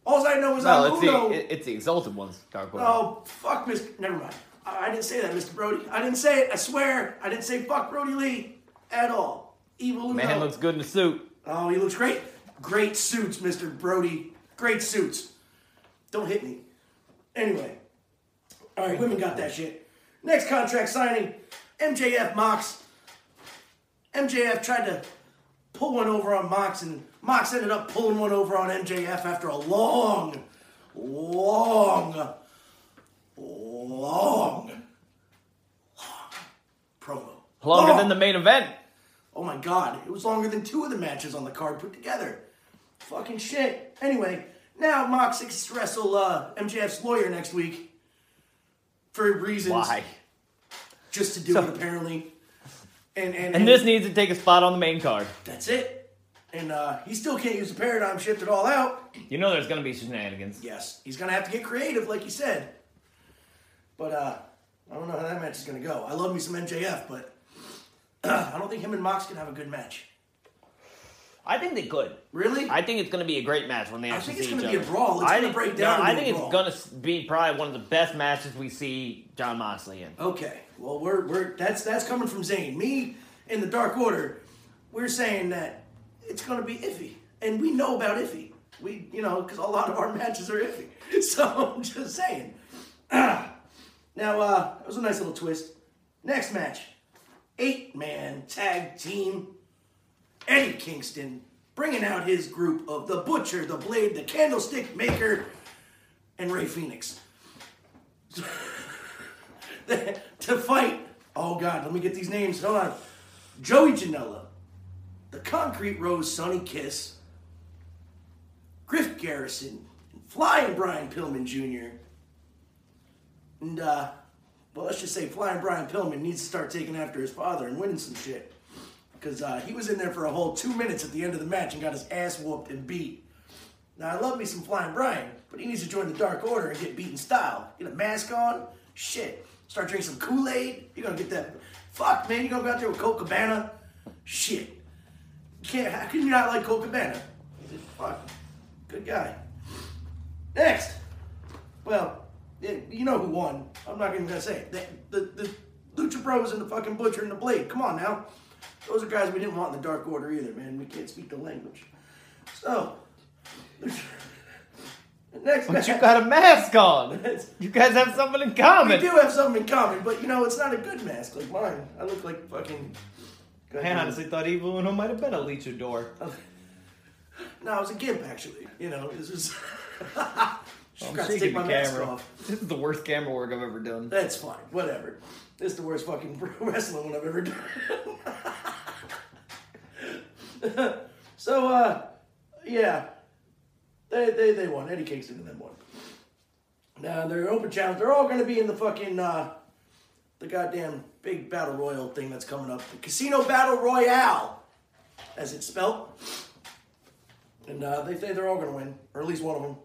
All I know is No, I'm it's the Uno. it- it's the exalted ones. Dark Order. Oh, fuck, Mr. Never mind. I, I didn't say that, Mr. Brodie. I didn't say it. I swear. I didn't say fuck Brodie Lee at all. Evil Uno. Man looks good in a suit. Oh, he looks great. Great suits, Mr. Brodie. Great suits. Don't hit me. Anyway. All right, women got that shit. Next contract signing MJF Mox. MJF tried to pull one over on Mox, and Mox ended up pulling one over on MJF after a long, long, long, long promo. Longer Long. than the main event. Oh my god, it was longer than two of the matches on the card put together. Fucking shit. Anyway, now Mox to wrestle uh, MJF's lawyer next week for reasons. Why? Just to do So- it, apparently. And, and, And this needs to take a spot on the main card. That's it. And uh, he still can't use the paradigm shift it all out. You know there's gonna be some shenanigans. Yes, he's gonna have to get creative, like you said. But uh, I don't know how that match is gonna go. I love me some MJF, but I don't think him and Mox can have a good match. I think they could. Really? I think it's going to be a great match when they I actually think it's see each gonna be other. a brawl. It's I gonna think, break down No, I be think it's going to be probably one of the best matches we see Jon Moxley in. Okay. Well, we're we're that's that's coming from Zane. Me in the Dark Order, we're saying that it's going to be iffy, and we know about iffy. We, you know, because a lot of our matches are iffy. So I'm just saying. now, uh, that was a nice little twist. Next match, eight man tag team. Eddie Kingston bringing out his group of the Butcher, the Blade, the Candlestick Maker, and Rey Fenix. to fight. Oh God, let me get these names. Hold on. Joey Janela, the Concrete Rose Sonny Kiss, Griff Garrison, and Flying Brian Pillman Jr. And uh, well, let's just say Flying Brian Pillman needs to start taking after his father and winning some shit. Because uh, he was in there for a whole two minutes at the end of the match and got his ass whooped and beat. Now I love me some Flying Brian, but he needs to join the Dark Order and get beat in style. Get a mask on, shit. Start drinking some Kool Aid. You're gonna get that. Fuck, man, you gonna go out there with Colt Cabana? Shit. You can't. How can you not like Colt Cabana? He's a fuck. Good guy. Next. Well, yeah, you know who won. I'm not even gonna say it. The, the, the Lucha Bros and the fucking Butcher and the Blade. Come on now. Those are guys we didn't want in the Dark Order either, man. We can't speak the language. So. Next But you match. got a mask on. You guys have something in common. We do have something in common, but you know, it's not a good mask like mine. I look like fucking. I honestly thought Evil Uno might have been a luchador. No, it was a gimp actually. You know, this is. I'm Forgot to shaking take the my mask camera. off. This is the worst camera work I've ever done. That's fine. Whatever. This is the worst fucking wrestling one I've ever done. so, uh, yeah, they they they won. Eddie Kingston and them won. Now they're open challenge. They're all going to be in the fucking uh, the goddamn big battle royal thing that's coming up. The Casino Battle Royale, as it's spelled. And uh, they say they're all going to win, or at least one of them.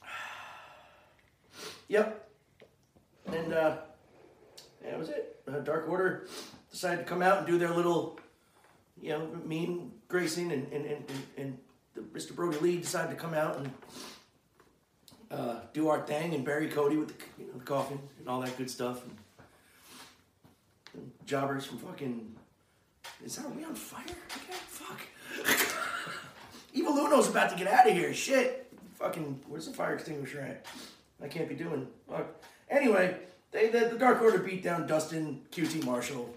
Yep. And uh, that was it. Uh, Dark Order decided to come out and do their little, you know, mean Grayson and and and, and, and the, Mr. Brodie Lee decided to come out and uh, do our thing and bury Cody with the, you know, the coffin and all that good stuff. And, and jobbers from fucking. Is that are we on fire? Okay, fuck. Evil Uno's about to get out of here. Shit. Fucking. Where's the fire extinguisher at? I can't be doing. Fuck. Anyway, they the, the Dark Order beat down Dustin, QT Marshall,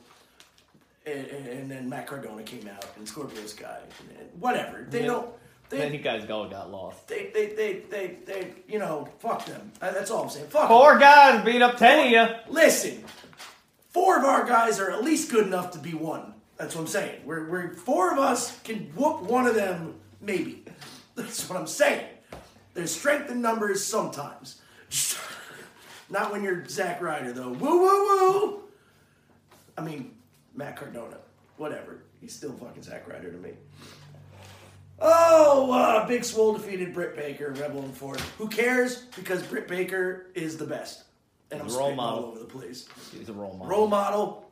and, and, and then Matt Cardona came out and Scorpio Sky. And, and whatever. They Yeah. don't. Then They, you guys all got lost. they, they, they, they, they, you know, fuck them. Uh, That's all I'm saying. Fuck. Four guys beat up ten of you. Listen, four of our guys are at least good enough to be one. That's what I'm saying. We're, we're four of us can whoop one of them, maybe. That's what I'm saying. There's strength in numbers sometimes. Not when you're Zack Ryder though. Woo woo woo. I mean, Matt Cardona. Whatever. He's still fucking Zack Ryder to me. Oh, uh, Big Swole defeated Britt Baker, Rebel and Ford. Who cares? Because Britt Baker is the best. And I'm role spitting all over the place. He's a role model. Role model.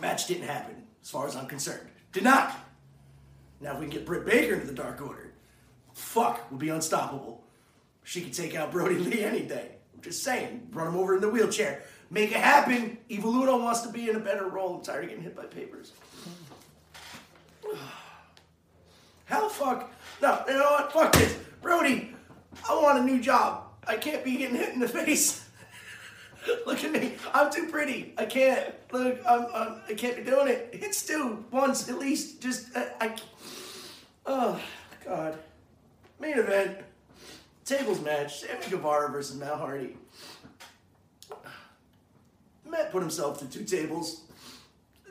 Match didn't happen, as far as I'm concerned. Did not. Now, if we can get Britt Baker into the Dark Order, fuck, we'll be unstoppable. She could take out Brodie Lee any day. I'm just saying, run him over in the wheelchair. Make it happen. Evil Uno wants to be in a better role. I'm tired of getting hit by papers. The fuck? No, you know what? Fuck this. Brodie, I want a new job. I can't be getting hit in the face. Look at me. I'm too pretty. I can't. Look, I'm, I'm, I can't be doing it. Hit Stu once at least. Just, uh, I. Oh, God. Main event. Tables match. Sammy Guevara versus Matt Hardy. Matt put himself to two tables.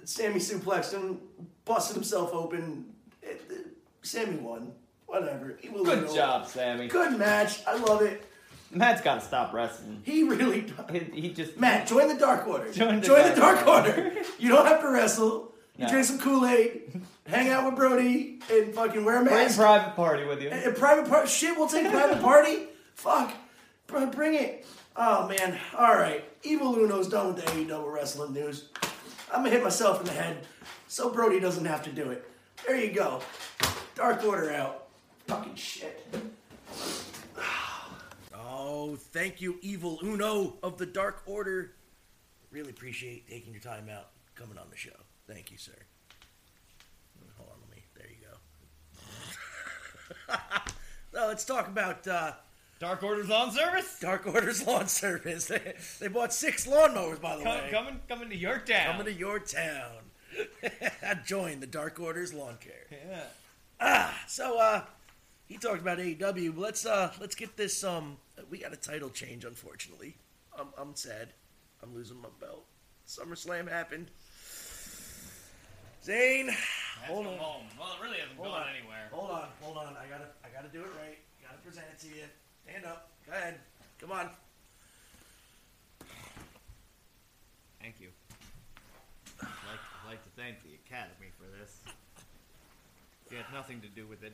Sammy suplexed him, busted himself open. It- Sammy won. Whatever. He will Good know. job, Sammy. Good match. I love it. Matt's got to stop wrestling. He really does. He, he just Matt, join the Dark Order. Join the join the Dark Dark Order. You don't have to wrestle. You No. drink some Kool Aid, hang out with Brodie, and fucking wear a bring mask. private party with you. A private party. Shit, we'll take private party. Fuck. Br- Bring it. Oh, man. All right. Evil Uno's done with the AEW wrestling news. I'm gonna hit myself in the head so Brodie doesn't have to do it. There you go. Dark Order out. Fucking shit. Oh, thank you, Evil Uno of the Dark Order. Really appreciate taking your time out coming on the show. Thank you, sir. Hold on, let me. There you go. so let's talk about uh, Dark Order's lawn service? Dark Order's lawn service. They, they bought six lawnmowers, by the Com- way. coming, coming to your town. Coming to your town. Join the Dark Order's lawn care. yeah. So uh he talked about AEW. Let's uh let's get this um we got a title change unfortunately. I'm I'm sad. I'm losing my belt. SummerSlam happened. Zane, hold on. home. Well, it really hasn't Hold gone on. anywhere. Hold on, hold on. I gotta I gotta do it right. Gotta present it to you. Stand up. Go ahead. Come on. Thank you. I'd like, I'd like to thank the Academy. He had nothing to do with it.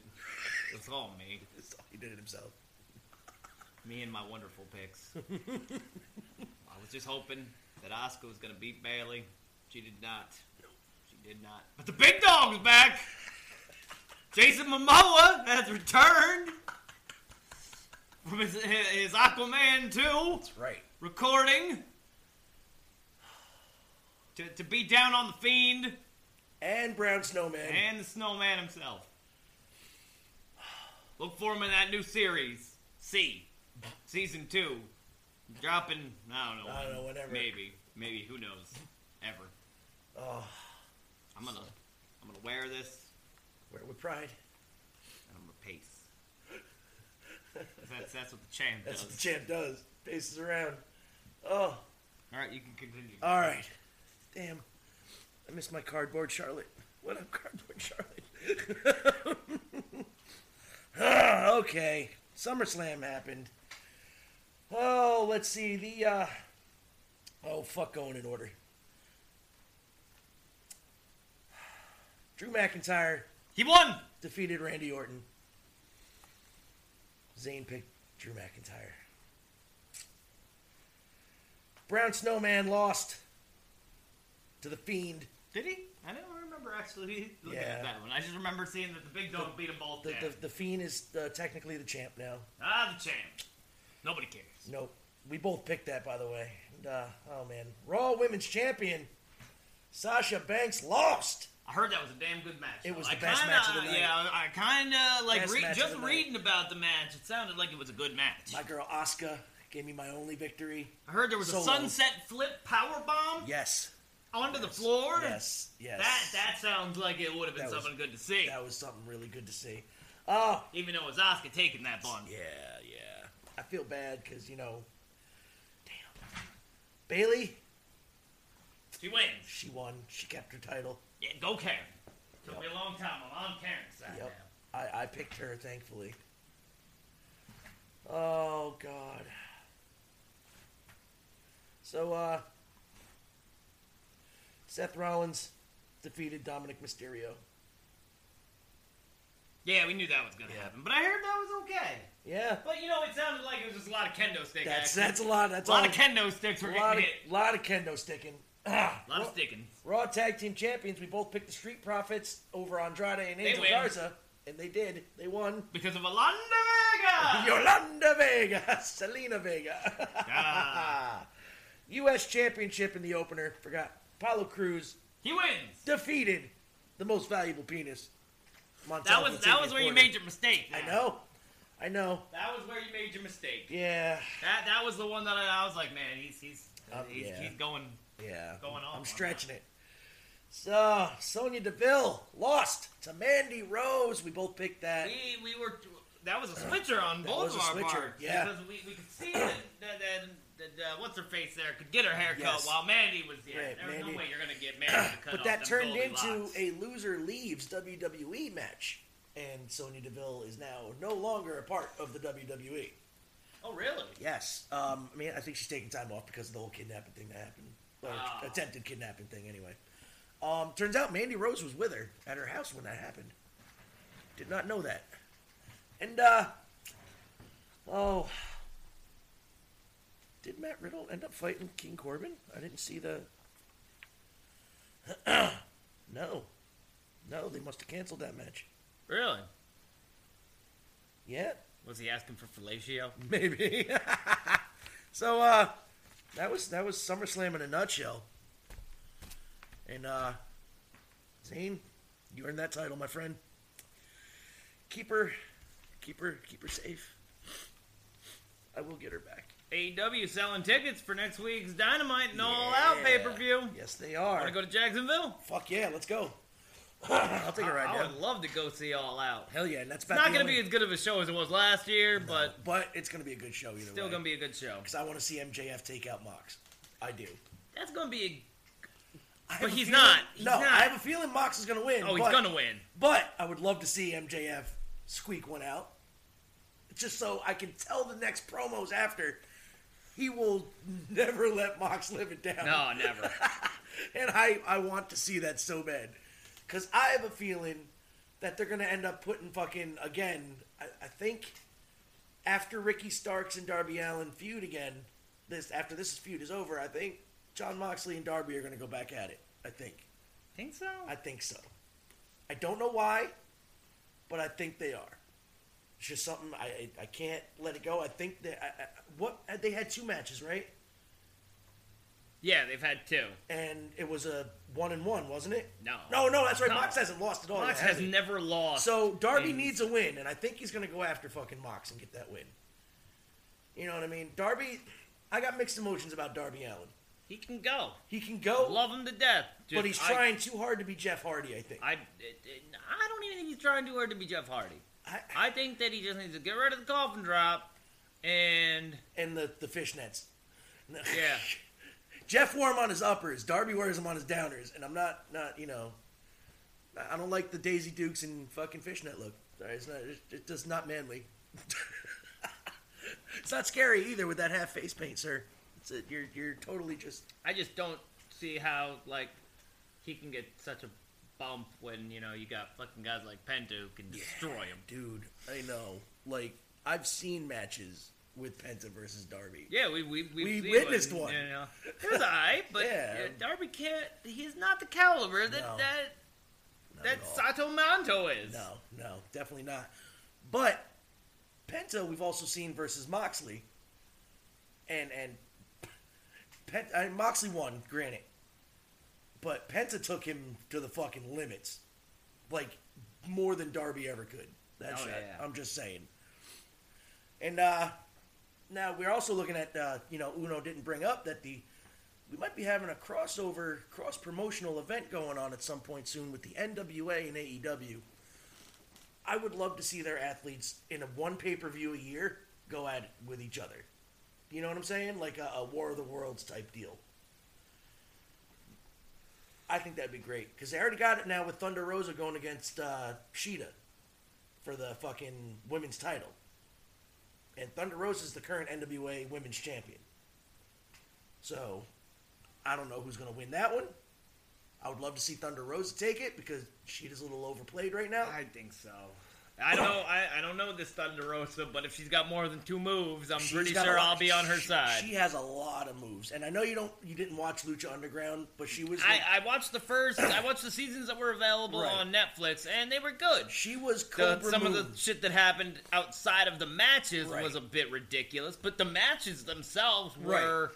It was all me. He did it himself. Me and my wonderful picks. I was just hoping that Asuka was going to beat Bayley. She did not. She did not. But the big dog's back! Jason Momoa has returned from his, his Aquaman 2 That's right. recording to, to be down on the Fiend And Braun Strowman. and the Strowman himself. Look for him in that new series, C, season two, dropping. I don't know. I don't know, whenever. Maybe, maybe who knows? Ever. oh, I'm gonna, I'm gonna wear this. where with pride. and I'm gonna pace. that's that's what the champ That's does. what the champ does. Paces around. Oh. All right, you can continue. All right. Damn. I missed my cardboard Charlotte. What up, cardboard Charlotte? Ah, okay. SummerSlam happened. Oh, let's see. The, uh. Oh, fuck, going in order. Drew McIntyre he won. defeated Randy Orton. Zane picked Drew McIntyre. Braun Strowman lost to the Fiend. Did he? I don't remember actually looking Yeah. at that one. I just remember seeing that the big dog beat them both The, the, the Fiend is uh, technically the champ now. Ah, the champ. Nobody cares. Nope. We both picked that, by the way. And, uh, oh, man. Raw Women's Champion, Sasha Banks lost. I heard that was a damn good match. It was I the best kinda, match of the night. Yeah, I kind of like re- just the night. reading about the match. It sounded like it was a good match. My girl Asuka gave me my only victory. I heard there was Solo. a sunset flip power bomb Yes. Onto the floor. Yes. Yes. That that sounds like it would have been That was- something good to see. That was something really good to see. Oh, Even though it was Asuka taking that bun. Yeah, yeah. I feel bad because, you know, damn. Bayley, She wins. she won. She kept her title. Yeah, go Karen. Took Yep. me a long time. I'm on Karen's side Yep. now. I, I picked her, thankfully. Oh, God. So, uh, Seth Rollins defeated Dominik Mysterio. Yeah, we knew that was gonna Yeah. happen, but I heard that was okay. Yeah. But you know, it sounded like it was just a lot of kendo stick That's action. that's a lot. That's a lot all, of kendo sticks were a lot getting of, hit. lot of kendo sticking. Ah, A lot of sticking. Raw Tag Team Champions, we both picked the Street Profits over Andrade and Angel. Garza, and they did. They won. Because of Alanda Vega! Yolanda Vega, Zelina Vega. Ah. U.S. Championship in the opener. Forgot. Apollo Crews he wins! defeated the most valuable penis. That was that was where you made your mistake. I know. I know. That was where you made your mistake. Yeah. That that was the one that I, I was like, man, he's he's Um, he's, yeah. he's going. Yeah. Going off I'm stretching it. So, Sonya Deville lost to Mandy Rose. We both picked that. We we were that was a switcher on both of our switcher, parts yeah. because we, we could see that that, that, that uh, what's her face there could get her hair cut Yes. while Mandy was there. Right, there was Mandy- no way you're gonna get Mandy to cut But that turned into a loser leaves WWE match. And Sonya Deville is now no longer a part of the WWE. Oh really? Yes. Um, I mean, I think she's taking time off because of the whole kidnapping thing that happened. Or Oh. attempted kidnapping thing, anyway. Um, turns out Mandy Rose was with her at her house when that happened. Did not know that. And, uh, oh. Did Matt Riddle end up fighting King Corbin? I didn't see the. No, no, they must have canceled that match. Really? Yeah, Was he asking for fellatio? maybe. so uh, that was that was SummerSlam in a nutshell. And uh, Zane, you earned that title, my friend. Keep her, keep her, keep her safe. I will get her back. AEW selling tickets for next week's Dynamite and All Out pay per view. Yes, they are. Want to go to Jacksonville? Fuck yeah, let's go. I'll take a ride I down. would love to go see All Out. Hell yeah, and that's It's not going to only- be as good of a show as it was last year, but but it's gonna be a good show either still going to be a good show. because I want to see MJF take out Mox. I do. That's going to be I have But a he's feeling- not. He's no, not. I have a feeling Mox is gonna win. Oh, he's going to win. But I would love to see MJF squeak one out, just so I can tell the next promos after. He will never let Mox live it down. No, never. and I, I want to see that so bad. Because I have a feeling that they're going to end up putting fucking, again, I, I think after Ricky Starks and Darby Allin feud again, this after this feud is over, I think Jon Moxley and Darby are going to go back at it. I think. Think so? I think so. I don't know why, but I think they are. It's just something I I, I can't let it go. I think that I, I, what they had two matches, right? Yeah, they've had two. And it was a one and one, wasn't it? No. No, no, that's right. No. Mox hasn't lost at all. Mox yet, has never lost. So Darby in- needs a win, and I think he's going to go after fucking Mox and get that win. You know what I mean? Darby, I got mixed emotions about Darby Allin. He can go. He can go, Love him to death. but he's I- trying too hard to be Jeff Hardy. I think. I, I don't even think he's trying too hard to be Jeff Hardy. I, I think that he just needs to get rid of the coffin drop and and the the fishnets. yeah. Jeff wore them on his uppers. Darby wears them on his downers, and I'm not not you know. I don't like the Daisy Dukes and fucking fishnet look. Sorry, It's not. It, it's just not manly. it's not scary either with that half face paint, sir. It's a, you're you're totally just I just don't see how like he can get such a bump when you know you got fucking guys like Penta who can destroy him. dude. I know. Like I've seen matches with Penta versus Darby. Yeah, we we we We witnessed one. You know, it was alright, but Yeah. Darby can't. He's not the caliber that No. that that. Sato Manto is. No, no, definitely not. But Penta, we've also seen versus Moxley, and and Pent, I, Moxley won, granted, but Penta took him to the fucking limits, like more than Darby ever could. That's Oh, right. yeah. I'm just saying. And uh, now we're also looking at uh, you know Uno didn't bring up that the we might be having a crossover cross promotional event going on at some point soon with the NWA and AEW. I would love to see their athletes in a one pay per view a year go at it with each other. You know what I'm saying? Like a, a War of the Worlds type deal. I think that'd be great because they already got it now with Thunder Rosa going against uh, Shida for the fucking women's title, and Thunder Rosa is the current NWA Women's Champion. So, I don't know who's to win that one. I would love to see Thunder Rosa take it because Shida's a little overplayed right now. I think so. I don't know. I, I don't know this Thunder Rosa, but if she's got more than two moves, I'm She's pretty sure I'll be on her she- side. She has a lot of moves, and I know you don't, you didn't watch Lucha Underground, but she was, I, I watched the first. I watched the seasons that were available Right. on Netflix, and they were good. she was The- some of the shit that happened outside of the matches Right. was a bit ridiculous, but the matches themselves Right. were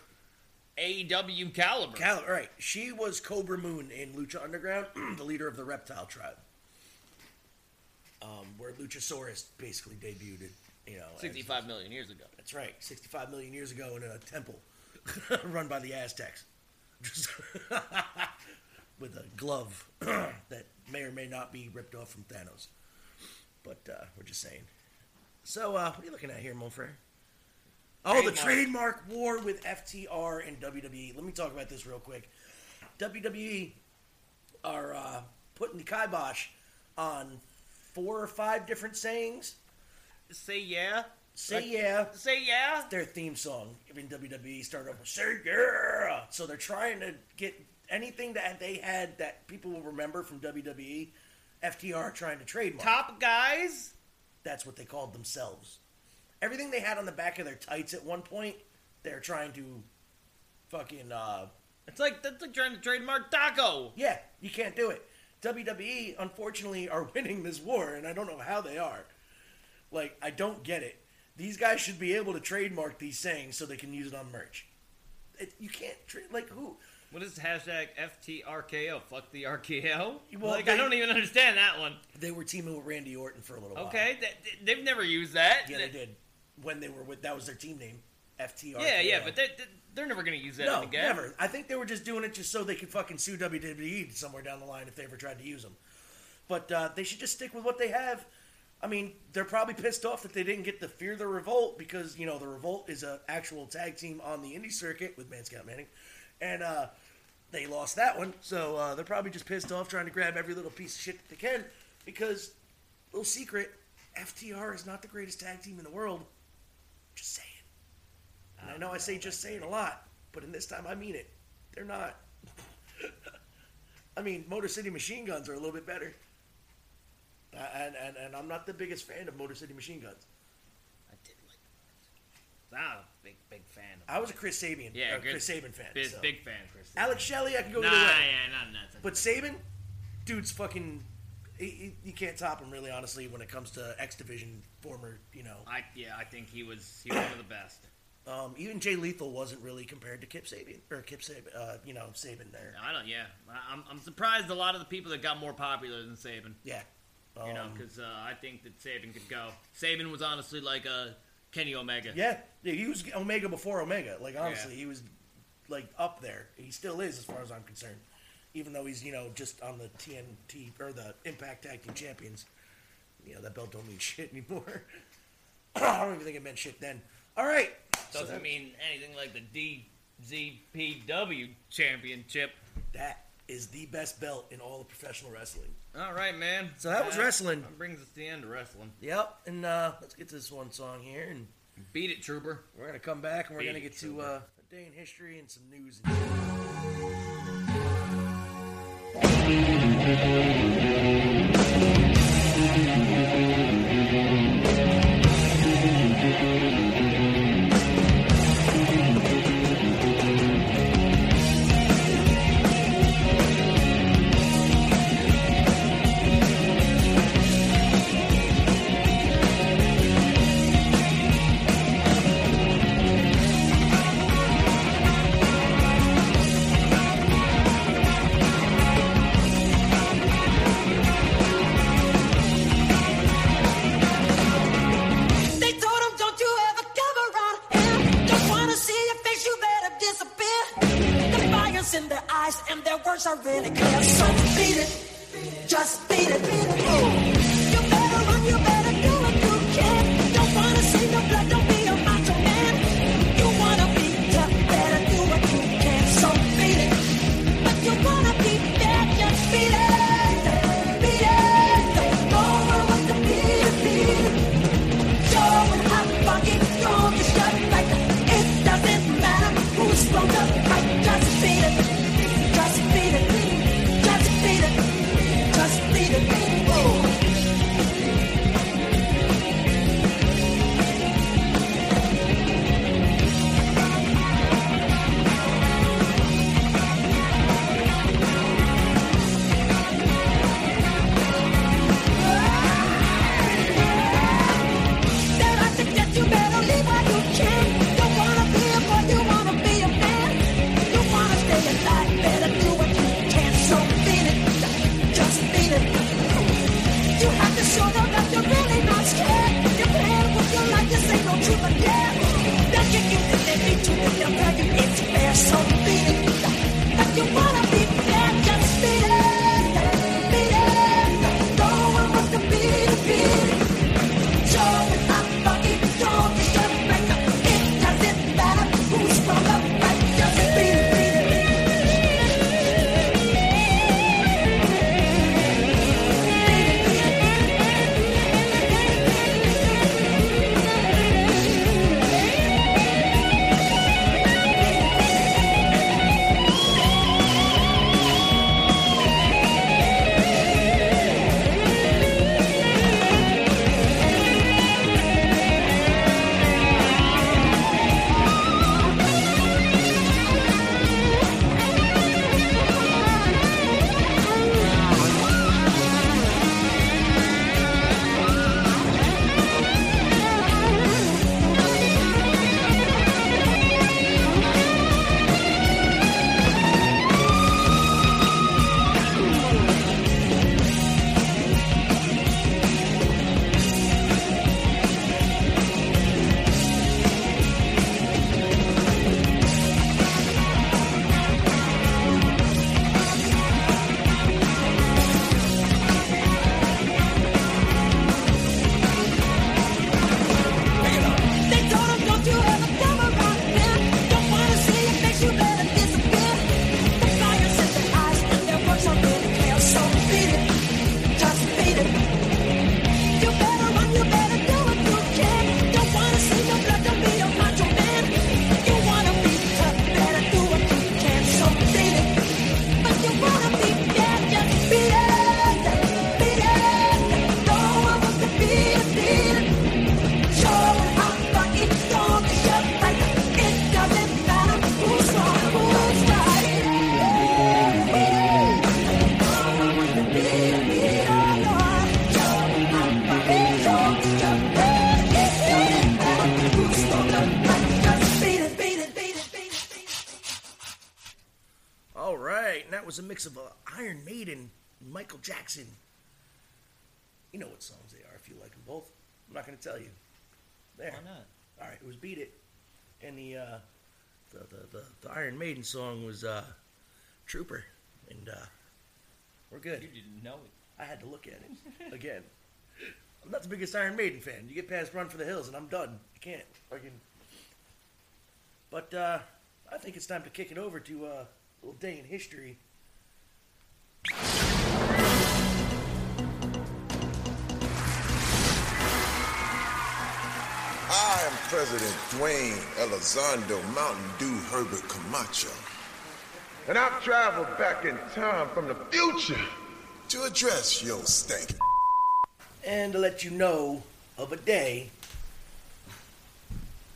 AEW caliber. Cal- right, she was Cobra Moon in Lucha Underground, the leader of the reptile tribe, um, where Luchasaurus basically debuted. You know, as- Sixty-five million years ago. That's right, 65 million years ago in a temple run by the Aztecs. Just with a glove that may or may not be ripped off from Thanos. But uh, we're just saying. So, uh, what are you looking at here, mon frere? Oh, the Trademark. trademark war with FTR and WWE. Let me talk about this real quick. WWE are uh, putting the kibosh on four or five different sayings. Say yeah. Say Like- yeah, Say yeah. their theme song in WWE started off with "Say Yeah," so they're trying to get anything that they had that people will remember from WWE. FTR trying to trademark. Top guys. That's what they called themselves. Everything they had on the back of their tights at one point, they're trying to fucking uh, It's like that's like trying to trademark taco. Yeah, you can't do it. WWE, unfortunately, are winning this war, and I don't know how they are. Like, I don't get it. These guys should be able to trademark these sayings so they can use it on merch. It, you can't trade like who? What is hashtag FTRKO? Fuck the RKO. Well, like they- I don't even understand that one. They were teaming with Randy Orton for a little while. Okay, th- they've never used that. Yeah, they did. When they were with that was their team name, FTR. Yeah, yeah, but they, they- they're never gonna use that no, again. never. I think they were just doing it just so they could fucking sue WWE somewhere down the line if they ever tried to use them. But uh, they should just stick with what they have. I mean, they're probably pissed off that they didn't get the Fear the Revolt because you know the Revolt is a actual tag team on the indie circuit with Man Scout Manning, and uh, they lost that one. So uh, they're probably just pissed off trying to grab every little piece of shit that they can because little secret, FTR is not the greatest tag team in the world. Just saying. And I know I say just saying a lot, but in this time I mean it. They're not. I mean, Motor City Machine Guns are a little bit better. Uh, and, and, and I'm not the biggest fan of Motor City Machine Guns. I did like. the I'm a big, big fan. Of I was a Chris Sabian, yeah, good- Chris Sabin fan. Big, so. big fan, Chris. Alex Shelley, I can go Nah, either way. yeah, not nothing. But Sabin, dude's fucking. He, he, you can't top him, really, honestly, when it comes to X Division former, you know. I yeah, I think he was he was one of the best. Um, even Jay Lethal wasn't really compared to Kip Sabian, or Kip Sabin, uh, you know, Sabin there. I don't. Yeah, I- I'm I'm surprised a lot of the people that got more popular than Sabin. Yeah. You know, Um, because uh, I think that Sabin could go. Sabin was honestly like a Kenny Omega. Yeah, yeah, he was Omega before Omega. Like honestly, Yeah. he was like up there. He still is, as far as I'm concerned. Even though he's you know just on the TNT or the Impact Tag Team Champions. You know that belt don't mean shit anymore. I don't even think it meant shit then. All right, Doesn't that, mean anything like the DZPW championship. that is the best belt in all of professional wrestling. All right, man. So that was wrestling. That brings us to the end of wrestling. Yep, and uh, let's get to this one song here, and Beat it, Trooper. we're gonna come back and we're Beat gonna it, get to uh, a day in history and some news. They Jackson. You know what songs they are if you like them both. I'm not going to tell you. There. Why not? All right, it was "Beat It," and the uh, the, the the the Iron Maiden song was uh, "Trooper," and uh, we're good. You didn't know it. I had to look at it again. I'm not the biggest Iron Maiden fan. You get past Run for the Hills, and I'm done. I can't. Fucking. But uh, I think it's time to kick it over to uh, a little day in history. President Dwayne Elizondo Mountain Dew Herbert Camacho And I've traveled back in time from the future. to address your stank. and to let you know of a day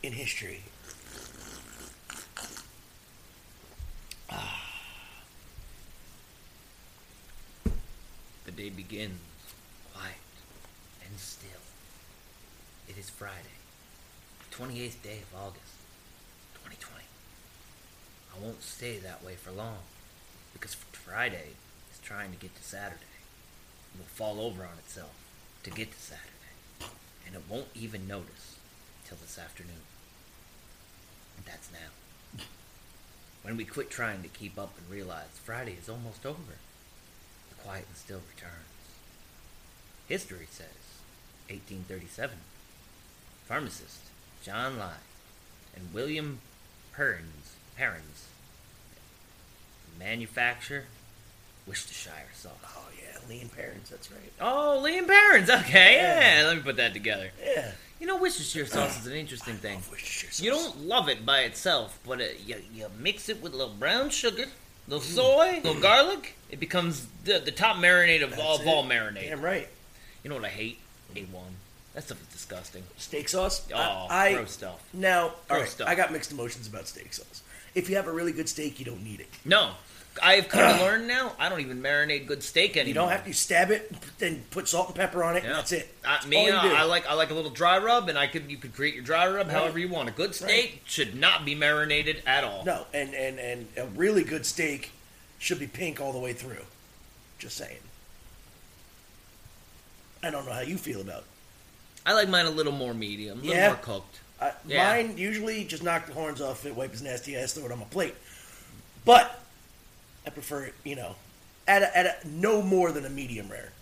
in history. Ah. The day begins quiet and still. It is Friday, 28th day of August, 2020. I won't stay that way for long because Friday is trying to get to Saturday. It will fall over on itself to get to Saturday, and it won't even notice till this afternoon. That's now. When we quit trying to keep up and realize Friday is almost over, the quiet and still returns. History says 1837. Pharmacist John Lea and William Perrins, Perrins manufacture Worcestershire sauce. Oh yeah, lean parents. That's right. Oh, Liam Perrins. Okay, Yeah. yeah. Let me put that together. Yeah. You know, Worcestershire sauce is an interesting thing. Worcestershire sauce. You don't love it by itself, but it, you, you mix it with a little brown sugar, a Mm. little soy, a little garlic. It becomes the, the top marinade of all, of all marinade. Damn right. You know what I hate? A1. That stuff is disgusting. Steak sauce. Oh, I, I gross stuff. now. All Gross right, stuff. I got mixed emotions about steak sauce. If you have a really good steak, you don't need it. No. I've come to learn now, I don't even marinate good steak anymore. You don't have to stab it, then put salt and pepper on it. and Yeah. That's it. Uh, That's me, you uh, do. I like I like a little dry rub, and I could you could create your dry rub however you want. A good steak should not be marinated at all. No, and, and, and a really good steak should be pink all the way through. Just saying. I don't know how you feel about. I like mine a little more medium, a little Yeah? more cooked. I, Yeah. Mine usually just knock the horns off it, wipe his nasty ass, throw it on my plate. But I prefer it, you know, at a, at a, no more than a medium rare.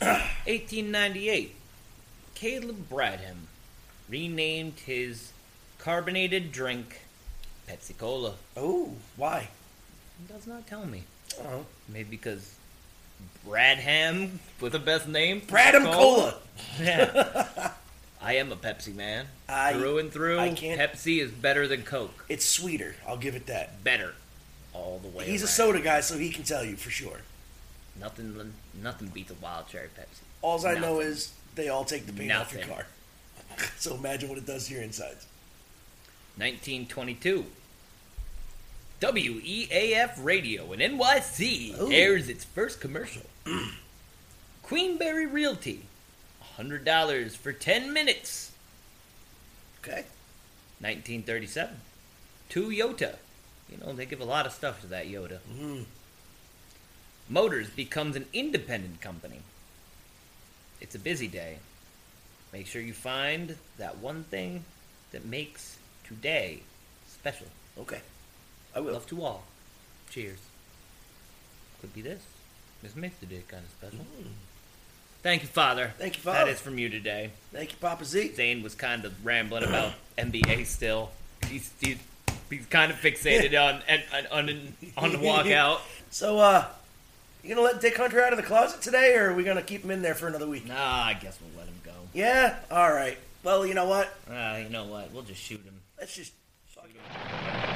1898, Caleb Bradham renamed his carbonated drink Pepsi Cola. Oh, why? He does not tell me. Oh, Maybe because Bradham with the best name. Bradham Cola. Yeah. I am a Pepsi man. I- through and through, I can't- Pepsi is better than Coke. It's sweeter. I'll give it that. Better. All the way He's a around. soda guy, so he can tell you for sure. Nothing, nothing beats a wild cherry Pepsi. All I know Nothing. is they all take the paint off your Nothing. car. so imagine what it does to your insides. 1922. WEAF Radio in NYC Ooh. airs its first commercial. Queenberry Realty. $100 for 10 minutes. Okay. 1937. Toyota. You know, they give a lot of stuff to that Yoda. Mm. Motors becomes an independent company. It's a busy day. Make sure you find that one thing that makes today special. Okay. I will. Love to all. Cheers. Could be this. This makes the day kind of special. Thank you, Father. Thank you, Father. That is from you today. Thank you, Papa Z. Zane was kind of rambling about NBA still. He's, he's, he's kind of fixated on on, on, on the walkout. So, uh, you gonna let Dick Hunter out of the closet today, or are we gonna keep him in there for another week? Nah, I guess we'll let him go. Yeah. All right. Well, you know what? Ah, you know what? We'll just shoot him. Let's just. fuck it.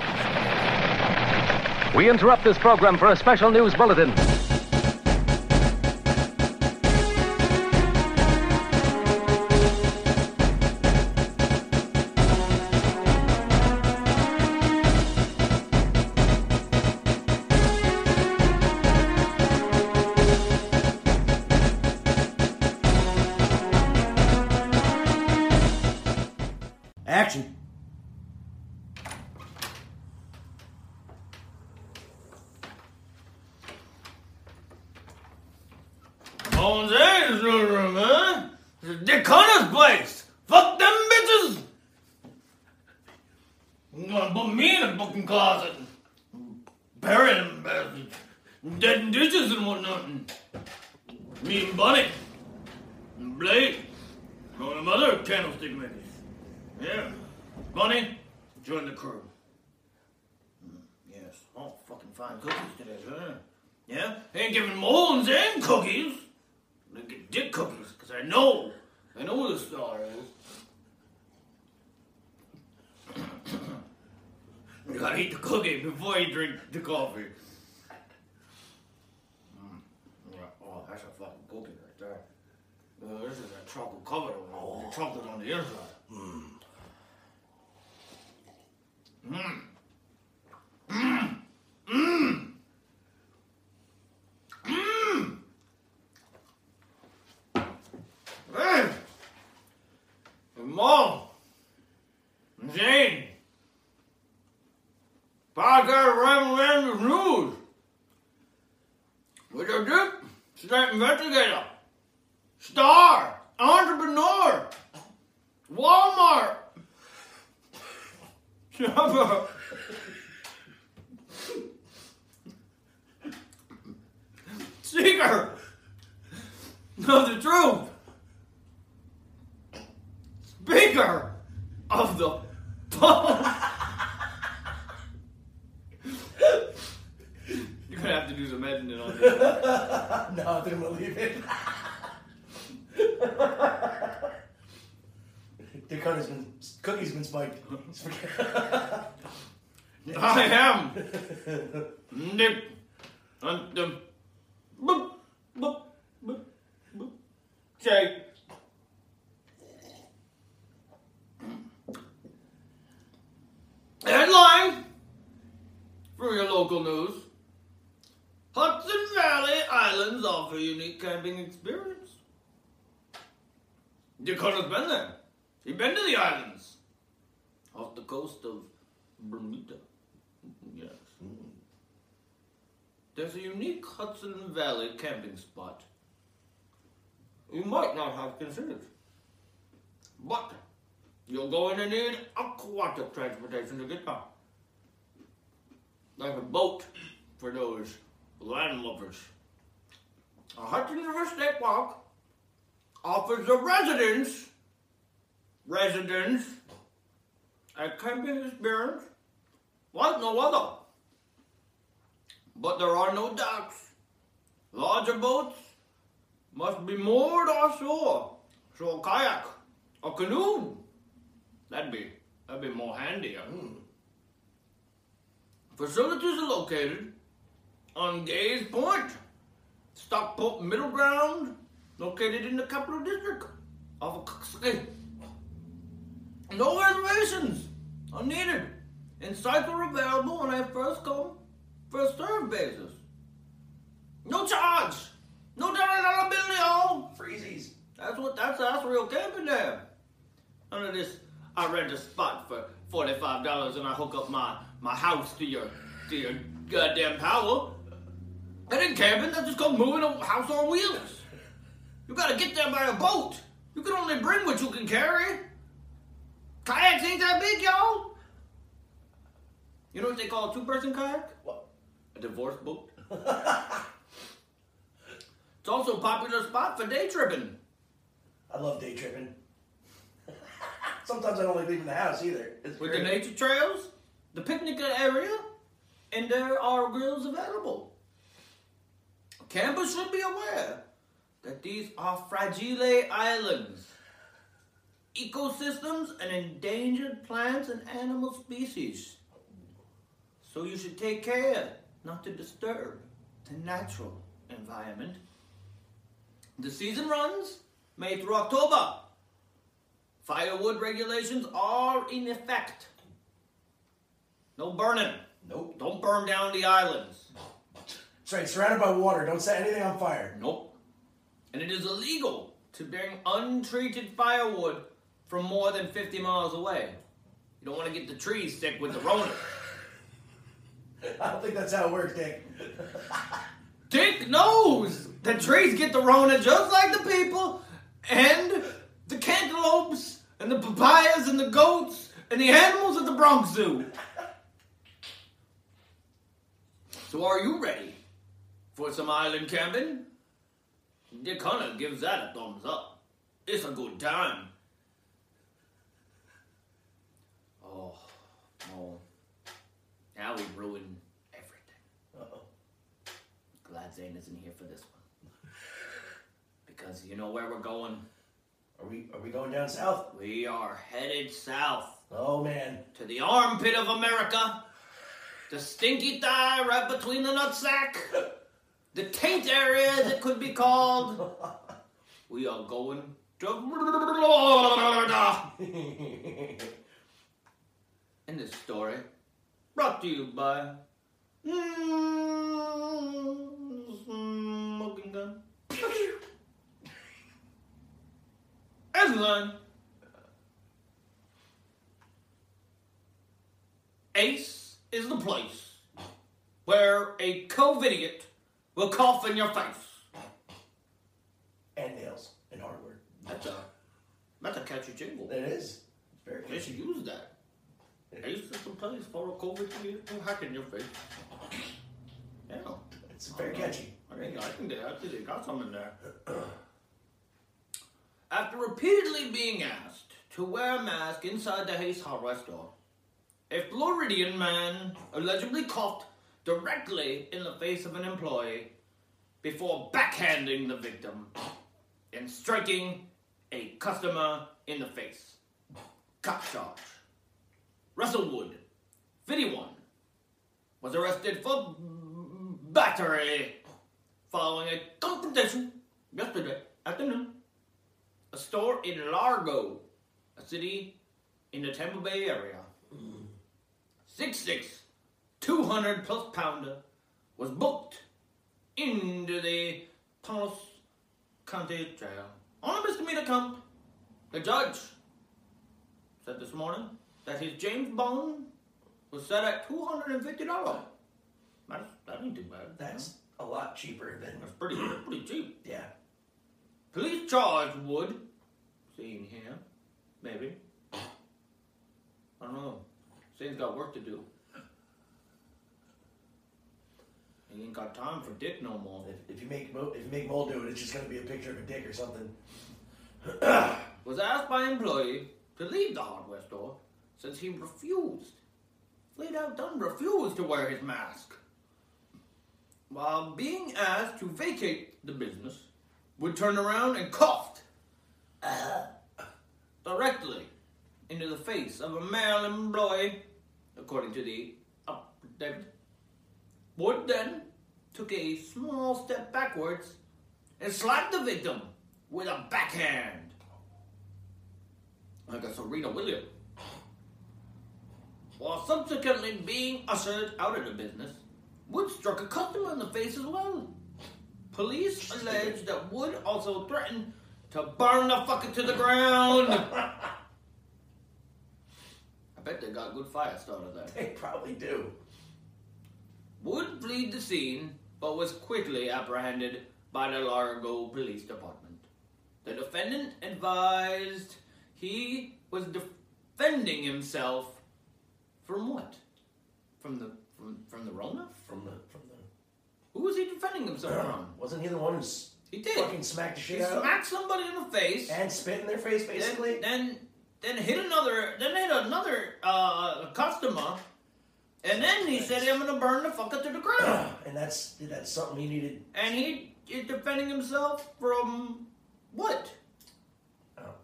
We interrupt this program for a special news bulletin. Local news. Hudson Valley Islands offer unique camping experience. Dakota's been there. You've been to the islands. Off the coast of Bermuda. Yes. Hmm. There's a unique Hudson Valley camping spot you might not have considered. But you're going to need aquatic transportation to get there. Like a boat for those land lovers. A Hudson River State Park offers the residents, residents, a camping experience like no other. But there are no docks. Larger boats must be moored offshore. So a kayak, a canoe, that'd be that'd be more handier. Hmm. Facilities are located on Gays Point, Stockport Middle Ground, located in the Capital District of Coxsackie. No reservations are needed, and sites are available on a first come, first served basis. No charge, no dollar dollar bill, y'all. Freezies. That's what that's that's real camping there. Under this. I rent a spot for forty five dollars and I hook up my my house to your to your goddamn power. That ain't camping. That's just called moving a house on wheels. You gotta get there by a boat. You can only bring what you can carry. Kayaks ain't that big, y'all. You know what they call a two person kayak? What? A divorce boat. it's also a popular spot for day tripping. I love day tripping. Sometimes I don't like leaving the house either. It's with great. the nature trails, the picnic area, and there are grills available. Campers should be aware that these are fragile islands, ecosystems, and endangered plants and animal species. So you should take care not to disturb the natural environment. The season runs May through October. Firewood regulations are in effect. No burning. Nope. Don't burn down the islands. That's right. Surrounded by water. Don't set anything on fire. Nope. And it is illegal to bring untreated firewood from more than 50 miles away. You don't want to get the trees sick with the Rona. I don't think that's how it works, Dick. Dick knows! The trees get the Rona just like the people, and the cantaloupes, and the papayas, and the goats, and the animals at the Bronx Zoo. So are you ready for some island camping? Dick Hunter gives that a thumbs up. It's a good time. Oh, oh. Now we ruined everything. Uh-oh. Glad Zane isn't here for this one. Because you know where we're going? Are we are we going down south? We are headed south Oh man. to the armpit of America, the stinky thigh right between the nutsack, the taint area as it could be called. We are going to Florida. In this story, brought to you by Smoking Gun. Headline. Ace is the place where a COVIDiot will cough in your face. And nails and hardware. That's a that's a catchy jingle. It is. It's very They should use that. Ace is the place for a COVIDiot to hack in your face. Yeah. It's very catchy. I think I think they, I think they got something there. After repeatedly being asked to wear a mask inside the Ace hardware store, a Floridian man allegedly coughed directly in the face of an employee before backhanding the victim and striking a customer in the face. Cop charge. Russell Wood, 51, was arrested for battery following a confrontation yesterday afternoon. A store in Largo, a city in the Tampa Bay area. 6'6", 200 plus pounder was booked into the Taos County Jail on a misdemeanor count. The judge said this morning that his James Bond was set at $250. That's, that ain't too bad. That's a lot cheaper than That's pretty, pretty cheap. yeah. Police charge Wood, seeing here, maybe. I don't know. Zane's got work to do. He ain't got time for Dick no more. If, if you make Mo, if you make Mole do it, it's just gonna be a picture of a dick or something. Was asked by an employee to leave the hardware store since he refused, flat out done refused to wear his mask. While being asked to vacate the business, would turn around and coughed uh, directly into the face of a male employee, according to the affidavit. Wood then took a small step backwards and slapped the victim with a backhand. Like a Serena Williams. While subsequently being ushered out of the business, Wood struck a customer in the face as well. Police allege that Wood also threatened to burn the fucker to the ground. I bet they got good fire started there. They probably do. Wood fled the scene, but was quickly apprehended by the Largo Police Department. The defendant advised he was defending himself from what? From the from from the Rona? From the from the. Who was he defending himself from? Wasn't he the one who's He did. fucking smacked the He shit out of smacked somebody in the face. and spit in their face basically? Then, then, then hit another, then hit another uh, customer, and then he said, "I'm gonna burn the fucker to the ground." and that's that's something he needed. and he is defending himself from what? Oh,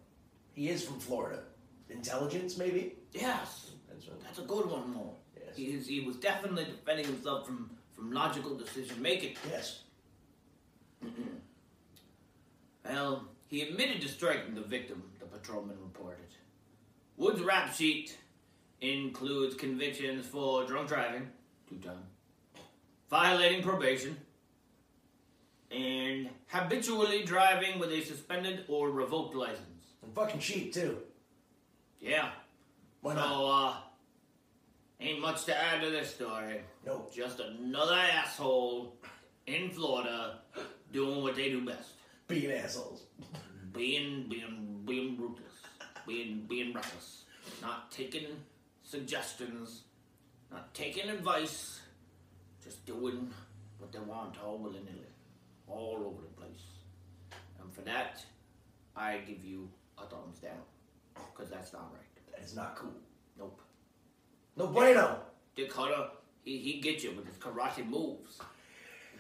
he is from Florida. Intelligence, maybe. Yes, That's that's a good one, Mo. Yes. He is, he was definitely defending himself from from logical decision making. yes. Well, he admitted to striking the victim, the patrolman reported. Wood's rap sheet includes convictions for drunk driving, two times, violating probation, and habitually driving with a suspended or revoked license. And fucking cheap too. Yeah. Why so, not? uh, ain't much to add to this story. Nope. Just another asshole in Florida doing what they do best. Being assholes. Being being being ruthless. Being being reckless. Not taking suggestions. Not taking advice. Just doing what they want all willy nilly. All over the place. And for that, I give you a thumbs down. Because that's not right. That's not cool. Nope. No bueno. Dick Hunter, he, he gets you with his karate moves.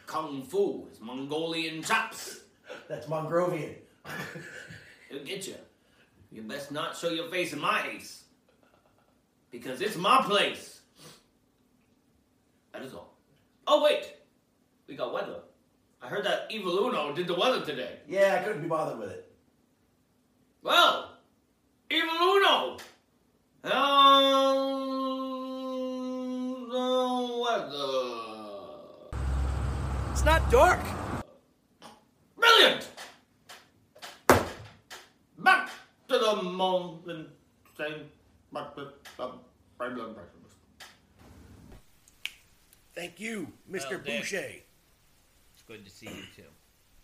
Kung Fu, his Mongolian chops. That's Mongrovian. He'll get you. You best not show your face in my face. Because it's my place. That is all. Oh, wait. We got weather. I heard that Evil Uno did the weather today. Yeah, I couldn't be bothered with it. Well, Evil Uno. Um, the weather. It's not dark. Brilliant! Back to the moment. Same. Back to the regular breakfast. Thank you, Mr. Well, Dick. Boucher. It's good to see you too.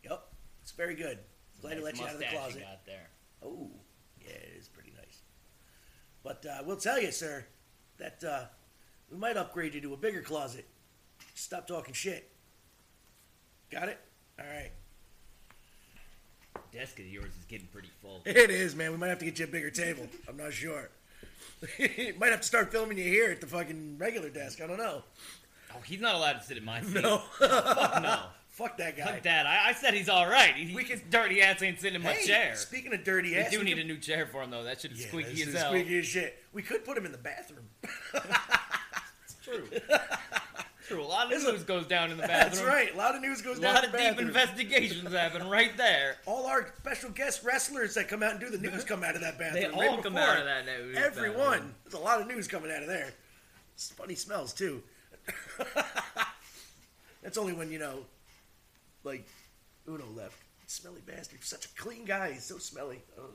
Yep, it's very good. Glad to let you out of the closet. You got there. Oh, yeah, it is pretty nice. But uh, we'll tell you, sir, that uh, we might upgrade you to a bigger closet. Stop talking shit. Got it? All right. Desk of yours is getting pretty full. It is, man. We might have to get you a bigger table. I'm not sure. might have to start filming you here at the fucking regular desk. I don't know. Oh, he's not allowed to sit in my seat. No. Oh, fuck no. Fuck that guy. Fuck that. I, I said he's all right. He, We can- dirty ass ain't sitting in my Hey, chair. Speaking of dirty We ass, do we do need could- a new chair for him though. That shit is Yeah, squeaky as hell. Squeaky as shit. We could put him in the bathroom. It's true. True. A lot of There's a- news goes down in the bathroom. That's right. A lot of news goes down. In the battery. A lot of deep investigations happen right there. All our special guest wrestlers that come out and do the news come out of that bathroom. They right all come out of that news Everyone. bathroom. There's a lot of news coming out of there. It's funny smells too. That's only when you know, like Uno left. Smelly bastard. Such a clean guy. He's so smelly. Oh.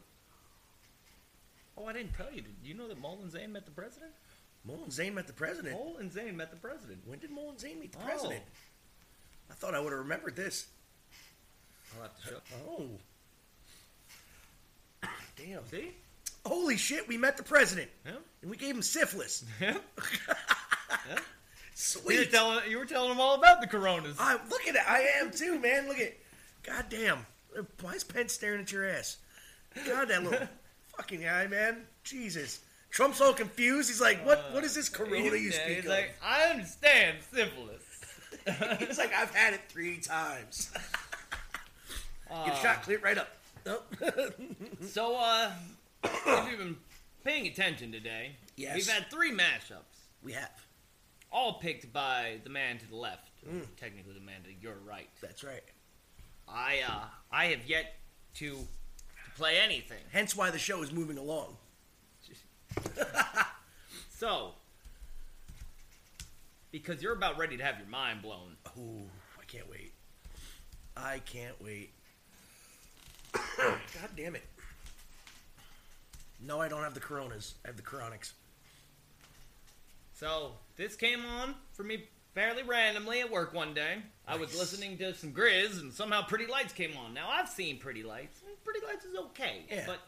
Oh, I didn't tell you. Did you know that Mullen Zane met the president? Mullen Zane met the president. Mullen Zane met the president. When did Mullen Zane meet the Oh. president? I thought I would have remembered this. I'll have to show. Oh. Damn. See? Holy shit, we met the president. Yeah. And we gave him syphilis. Yeah. You were Sweet. telling you were telling him all about the coronas. I look at it. I am too, man. Look at God damn. Why is Pence staring at your ass? God, that little fucking guy, man. Jesus. Trump's all confused. He's like, what what is this corona you speak he's of? like, I understand syphilis. He's like, I've had it three times. Get Uh, shot, clear it right up. Nope. So, uh, if you've been paying attention today, Yes. we've had three mashups, we have. all picked by the man to the left, Mm. technically the man to your right. That's right. I, uh, I have yet to, to play anything. Hence why the show is moving along. So, because you're about ready to have your mind blown. Ooh, I can't wait. I can't wait. God damn it. No, I don't have the coronas. I have the chronics. So this came on for me fairly randomly at work one day. I was Nice. listening to some GRiZ, and somehow Pretty Lights came on. Now I've seen Pretty Lights. and Pretty Lights is okay, Yeah. but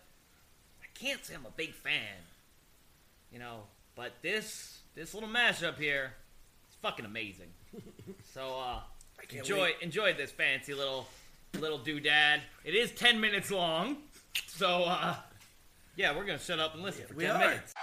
I can't say I'm a big fan. You know, but this this little mashup here, it's fucking amazing. so uh, enjoy wait. enjoy this fancy little little doodad. It is ten minutes long, so uh, yeah, we're gonna shut up and listen for we ten are. minutes.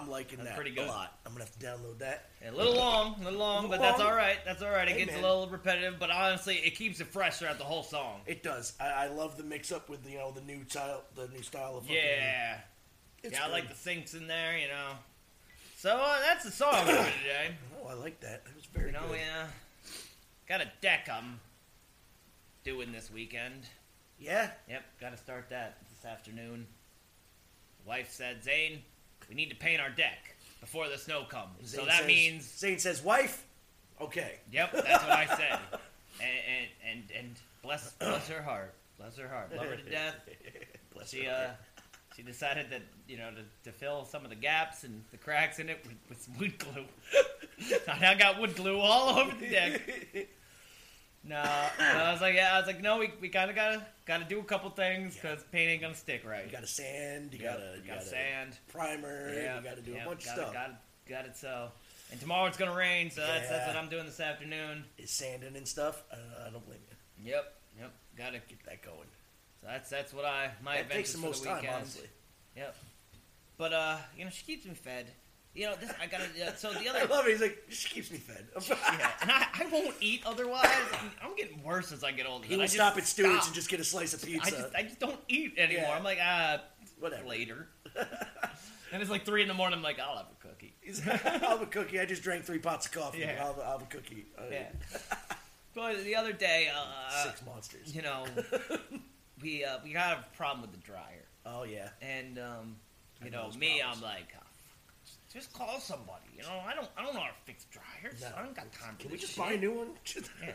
I'm liking That's that pretty good. a lot. I'm gonna have to download that. A little long, a little long, Little but that's all right. That's all right. It Hey, gets man. a little repetitive, but honestly, it keeps it fresh throughout the whole song. It does. I, I love the mix up with you know the new style, the new style of. fucking- Yeah, yeah, I like the syncs in there. You know, so uh, that's the song for today. Oh, I like that. That was very You know, good. yeah, got a deck I'm doing this weekend. Yeah. Yep, got to start that this afternoon. Wife said, Zane, we need to paint our deck before the snow comes. so that says- means Zane says, "Wife." Okay. Yep, that's what I said. And and and, and bless bless her heart, bless her heart, love her to death. Bless she her uh, she decided that you know to, to fill some of the gaps and the cracks in it with, with some wood glue. I got wood glue all over the deck. No, I was like, yeah, I was like, no, we, we kind of gotta gotta do a couple things because paint ain't gonna stick right. You gotta sand. You Yep, gotta. You gotta gotta sand. Primer. Yeah, You gotta do yep, a bunch got of stuff. Got, got it so. And tomorrow it's gonna rain, so that's, that's what I'm doing this afternoon. Is sanding and stuff. Uh, I don't blame you. Yep, yep, gotta Get that going. So that's that's what I my That takes adventures the for most the time, honestly. Yep. But uh, you know, she keeps me fed. You know, this I gotta. Uh, so the other, I love it. He's like, she keeps me fed. yeah, and I, I won't eat otherwise. I'm, getting worse as I get older. He I will stop at Stewart's stop. and just get a slice of pizza. I just I just don't eat anymore. Yeah. I'm like ah Whatever. later. And it's like three in the morning. I'm like, I'll have a cookie. I'll have a cookie. I just drank three pots of coffee. Yeah. I'll, have, I'll have a cookie. Yeah. But the other day, uh, Six monsters. You know, we uh, we got a problem with the dryer. Oh yeah. And um, you know me, problems. I'm like, just, call somebody. You know, I don't I don't know how to fix dryers. No. I don't got time for Can we this just buy a new one? yeah.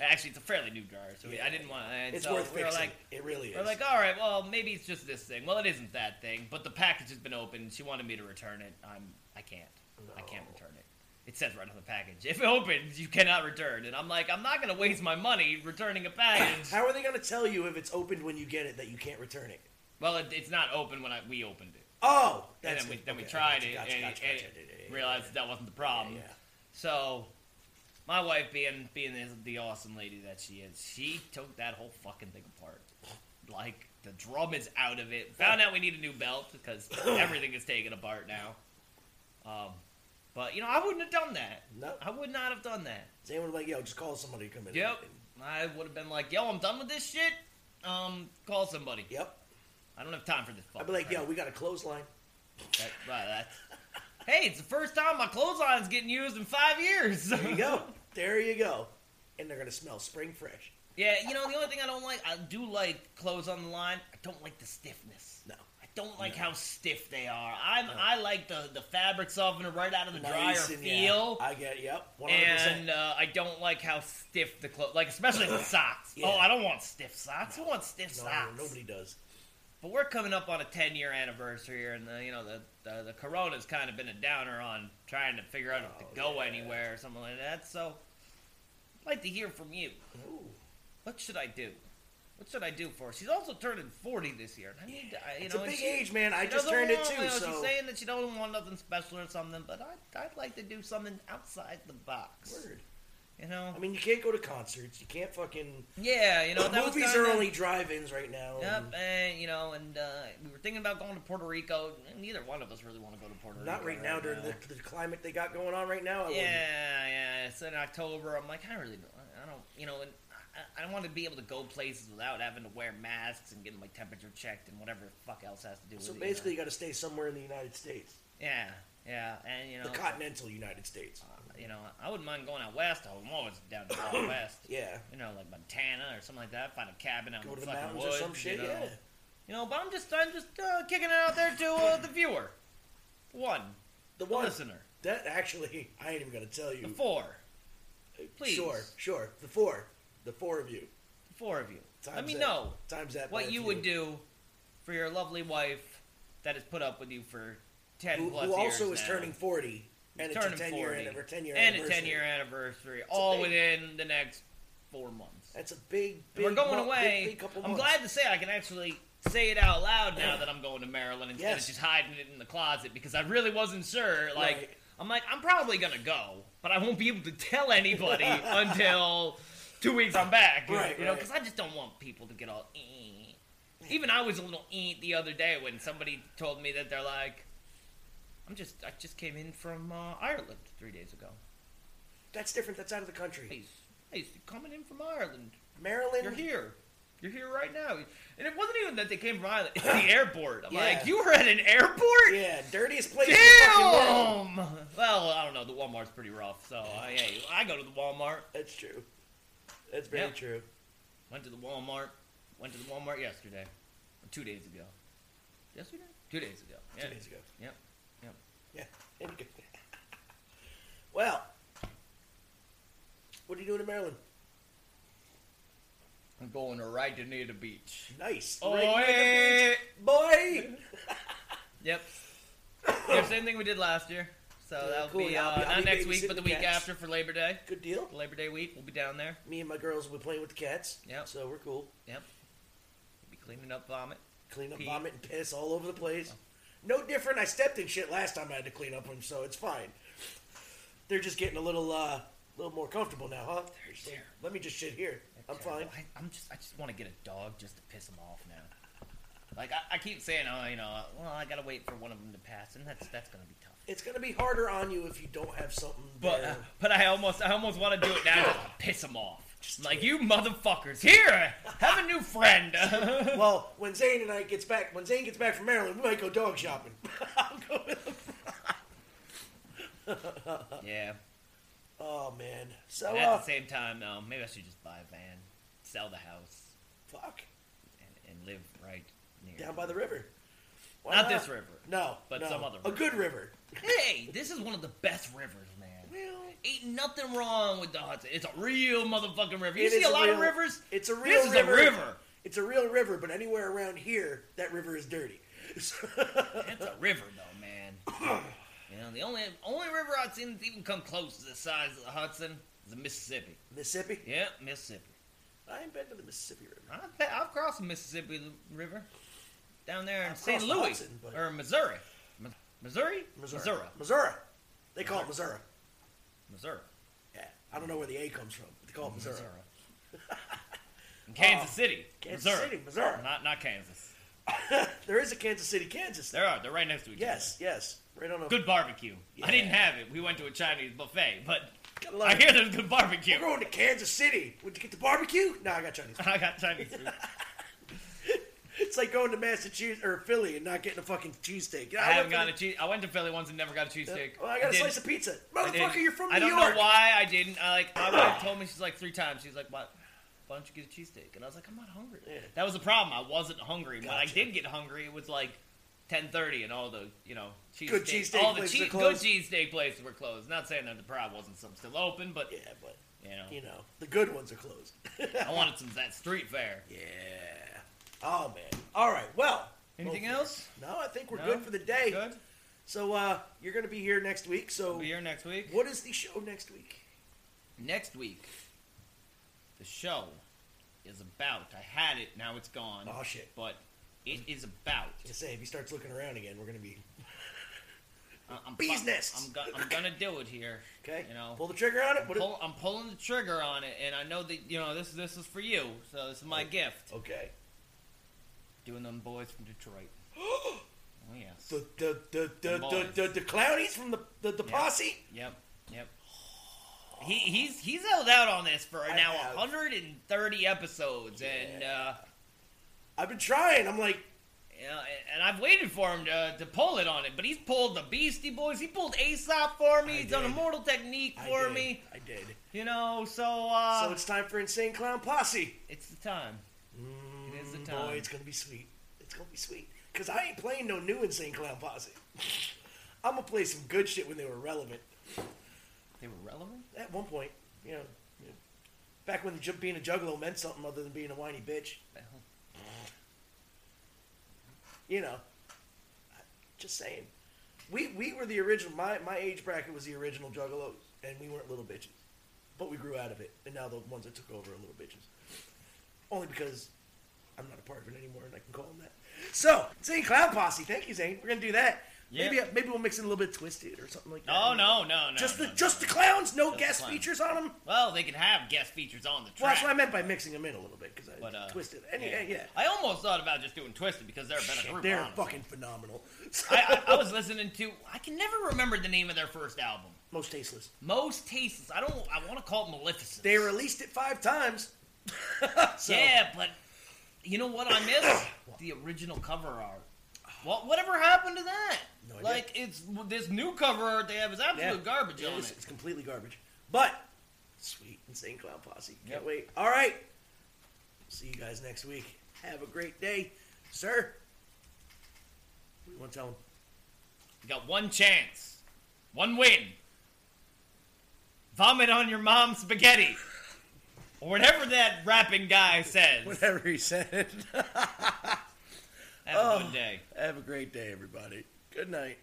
Actually, it's a fairly new dryer, so we, I didn't want. And It's so worth we were fixing. like, It really is. We're like, all right, well, maybe it's just this thing. Well, it isn't that thing, but the package has been opened. She wanted me to return it. I'm I can't. I can't return it. It says right on the package, if it opens, you cannot return. And I'm like, I'm not gonna waste my money returning a package. How are they going to tell you if it's opened when you get it that you can't return it? well, it, it's not open when I, we opened it. Oh, and that's then we, then we tried gotcha, it gotcha, and, gotcha, and realized that wasn't the problem. Yeah, yeah. So, my wife, being being the, the awesome lady that she is, she took that whole fucking thing apart. Like the drum is out of it. Found out we need a new belt because everything is taken apart now. Um, but you know, I wouldn't have done that. No. I would not have done that. They were like, yo, just call somebody to come in. Yep. I would have been like, yo, I'm done with this shit. Um, call somebody. Yep. I don't have time for this. I'd be like, fucking yo, we got a clothesline. that, that's, hey, it's the first time my clothesline's getting used in five years. There you go. There you go. And they're going to smell spring fresh. yeah, you know, the only thing I don't like, I do like clothes on the line. I don't like the stiffness. No. I don't like how stiff they are. I'm, I like the, the fabric softener right out of the Nice dryer and, yeah, feel. I get, yep. 100%. And uh, I don't like how stiff the clothes, like especially the socks. Yeah. Oh, I don't want stiff socks. Who wants stiff no, socks? nobody does. But we're coming up on a 10 year anniversary here, and the, you know the, the the corona's kind of been a downer on trying to figure out if to Oh, go anywhere or something like that. So, I'd like to hear from you. What should I do? What should I do for her? She's also turning 40 this year. I need to, I, you It's know, a big she- age, man. I just turned it want- too, you know, so- She's saying that she doesn't want nothing special or something, but I'd, I'd like to do something outside the box. Word. You know? I mean, you can't go to concerts. You can't fucking. Yeah, you know, that movies are only drive-ins right now. Yep, and and you know, and uh, we were thinking about going to Puerto Rico. Neither one of us really want to go to Puerto Rico. Not right now during the, the climate they got going on right now. I Yeah, wouldn't. yeah. It's in October. I'm like, I really don't. I don't. You know, and I, I want to be able to go places without having to wear masks and getting my temperature checked and whatever the fuck else has to do with it. So it. basically, you got to stay somewhere in the United States, yeah, yeah, and you know, the continental United States. You know, I wouldn't mind going out west. I'm always down to out west. Yeah. You know, like Montana or something like that. Find a cabin out Go in to the the fucking mountains or woods. some shit, You know? yeah. You know, but I'm just, I'm just uh, kicking it out there to uh, the viewer. One. The The one listener. That actually, I ain't even gonna tell you. The four. Please. Sure, sure. The four, the four of you. The four of you. Let me that- know times that what you would do for your lovely wife that has put up with you for ten Who, plus who also years is now. turning forty, and it's a ten 40, year anniversary. Ten year and a ten year anniversary, a all within the next four months. That's a big, And big. we're going month- away. Big, big I'm glad to say I can actually say it out loud now that I'm going to Maryland instead Yes. of just hiding it in the closet because I really wasn't sure. Like, Right. I'm like, I'm probably gonna go, but I won't be able to tell anybody until two weeks I'm back. Right, You know, right. because I just don't want people to get all. "Eh." Even I was a little eh the other day when somebody told me that they're like, I'm just, I just came in from uh, Ireland three days ago. That's different. That's out of the country. So coming in from Ireland. Maryland. You're here. You're here right now. And it wasn't even that they came from Ireland. It's the airport. I'm Yeah. like, you were at an airport? Yeah, dirtiest place in the fucking world. Damn! Well, I don't know. The Walmart's pretty rough. So, uh, hey, I go to the Walmart. That's true. That's very true. Went to the Walmart. Went to the Walmart yesterday. Or two days ago. Yesterday? Two days ago. Yeah. Two days ago. Yep. Yep. Yeah. Any good. well, what are you doing in Maryland? I'm going to ride to near the beach. Nice. Oh, Right hey. beach. boy. Yep. yeah, same thing we did last year. So Yeah, that'll cool. be, Yeah, I'll uh, be- I'll not be next week, but the the week after for Labor Day. Good deal. Labor Day week, we'll be down there. Me and my girls will be playing with the cats. Yep. So we're cool. Yep. We'll be cleaning up vomit. Clean up Pee. vomit and piss all over the place. No different. I stepped in shit last time I had to clean up them, so it's fine. They're just getting a little, uh, little more comfortable now, huh? So let me just shit here. I'm fine. I, I'm just, I just want to get a dog just to piss them off now. Like I, I keep saying, oh, you know, well, I gotta wait for one of them to pass, and that's that's gonna be tough. It's gonna be harder on you if you don't have something. But uh, but I almost I almost want to do it now just to piss them off. Like you motherfuckers, here, have a new friend. well, when Zane and I gets back, when Zane gets back from Maryland, we might go dog shopping. I'll go with him. yeah. Oh man. So And at uh, the same time, though, maybe I should just buy a van, sell the house, fuck, and, and live right near. down by the river. Why Not this river. No, but no. some other. A river. good river. Hey, this is one of the best rivers, man. Ain't nothing wrong with the Hudson. It's a real motherfucking river. You It see is a lot real- of rivers. It's a real This is river. a river. It's a real river, but anywhere around here, that river is dirty. It's a river, though, man. You know, the only only river I've seen that's even come close to the size of the Hudson is the Mississippi. Mississippi? Yeah, Mississippi. I ain't been to the Mississippi River. I've, been- I've crossed the Mississippi River down there in I've St. crossed Louis Hudson, but- or Missouri. Mi- Missouri? Missouri. Missouri. Missouri. They call it Missouri. Missouri. Yeah, I don't know where the A comes from. But they call it Missouri. In Kansas Oh, City. Kansas Missouri. City, Missouri. Not not Kansas. there is a Kansas City, Kansas. There are. They're right next to each other. Yes, yes. Right on a Good barbecue. Yeah. I didn't have it. We went to a Chinese buffet, but Gotta love I it. hear there's good barbecue. We're going to Kansas City. Would you get the barbecue? No, I got Chinese. food. I got Chinese food. It's like going to Massachusetts or Philly and not getting a fucking cheesesteak. Yeah, I haven't went got a cheese. I went to Philly once and never got a cheesesteak. Well, I got a did. slice of pizza. Motherfucker, you're from New York. I don't York. know why I didn't. I like my wife told me she's like three times. She's like, "What? Why don't you get a cheesesteak?" And I was like, "I'm not hungry." That was the problem. I wasn't hungry. When I did get hungry, it was like 10:30, and all the you know cheese Good steak- cheesesteak all the places chee- are good cheesesteak places were closed. Not saying that the Pride wasn't some still open, but yeah, but you know, you know, the good ones are closed. I wanted some of that street fare. Yeah. Oh man. All right. Well. Anything well, else? No, I think we're No? good for the day. Good. So uh, you're going to be here next week. So We'll be here next week. what is the show next week? Next week, the show is about. I had it. Now it's gone. Oh shit. But it is about. To say if he starts looking around again, we're going to be I- I'm Bees I'm, go- I'm gonna do it here. okay. You know, pull the trigger on it. I'm, pull- I'm pulling the trigger on it, and I know that you know this. This is for you, so this is my gift. okay. Doing them boys from Detroit. oh yes. The the the the the, the, the clownies from the the, the Yep. posse. Yep. Yep. He, he's he's held out on this for I now have. 130 episodes, and uh, I've been trying. I'm like, you know, and I've waited for him to, to pull it on it, but he's pulled the Beastie Boys. He pulled Aesop for me. I he's done did. Immortal Technique for did. me. I did. You know, so uh, so it's time for Insane Clown Posse. it's the time. It is the Mm, time. Boy, it's gonna be sweet. It's gonna be sweet. Cause I ain't playing no new Insane Clown Posse. I'm gonna play some good shit when they were relevant. They were relevant. At one point, you know, you know, back when ju- being a juggalo meant something other than being a whiny bitch. You know, just saying. We we were the original. My my age bracket was the original juggalos, and we weren't little bitches, but we grew out of it, and now the ones that took over are little bitches. Only because I'm not a part of it anymore, and I can call them that. So, Zane Clown Posse, thank you, Zane. We're gonna do that. Yeah. Maybe maybe we'll mix in a little bit of Twiztid or something like that. Oh no, no, no. Just no, the no, just no. the clowns, no Just guest clowns. features on them. Well, they could have guest features on the Well, that's what I meant by mixing them in a little bit because I But, uh, Twiztid. Any, yeah. yeah, I almost thought about just doing Twiztid because they're a better Shit, group. they're honestly. fucking phenomenal. I, I, I was listening to. I can never remember the name of their first album. Mostasteless. Most tasteless. I don't. I want to call it Maleficent. They released it five times. So- Yeah, but you know what I miss? the original cover art. What whatever happened to that? No idea. like it's this new cover art they have is absolute Yeah. garbage It on is. it. It's completely garbage. But sweet, insane clown posse. Can't Yep. wait. All right. See you guys next week. Have a great day, sir. What do you want to tell him? You got one chance, one win. Vomit on your mom's spaghetti, whatever that rapping guy says. Whatever he said. have oh, a good oh, day. Have a great day, everybody. Good night.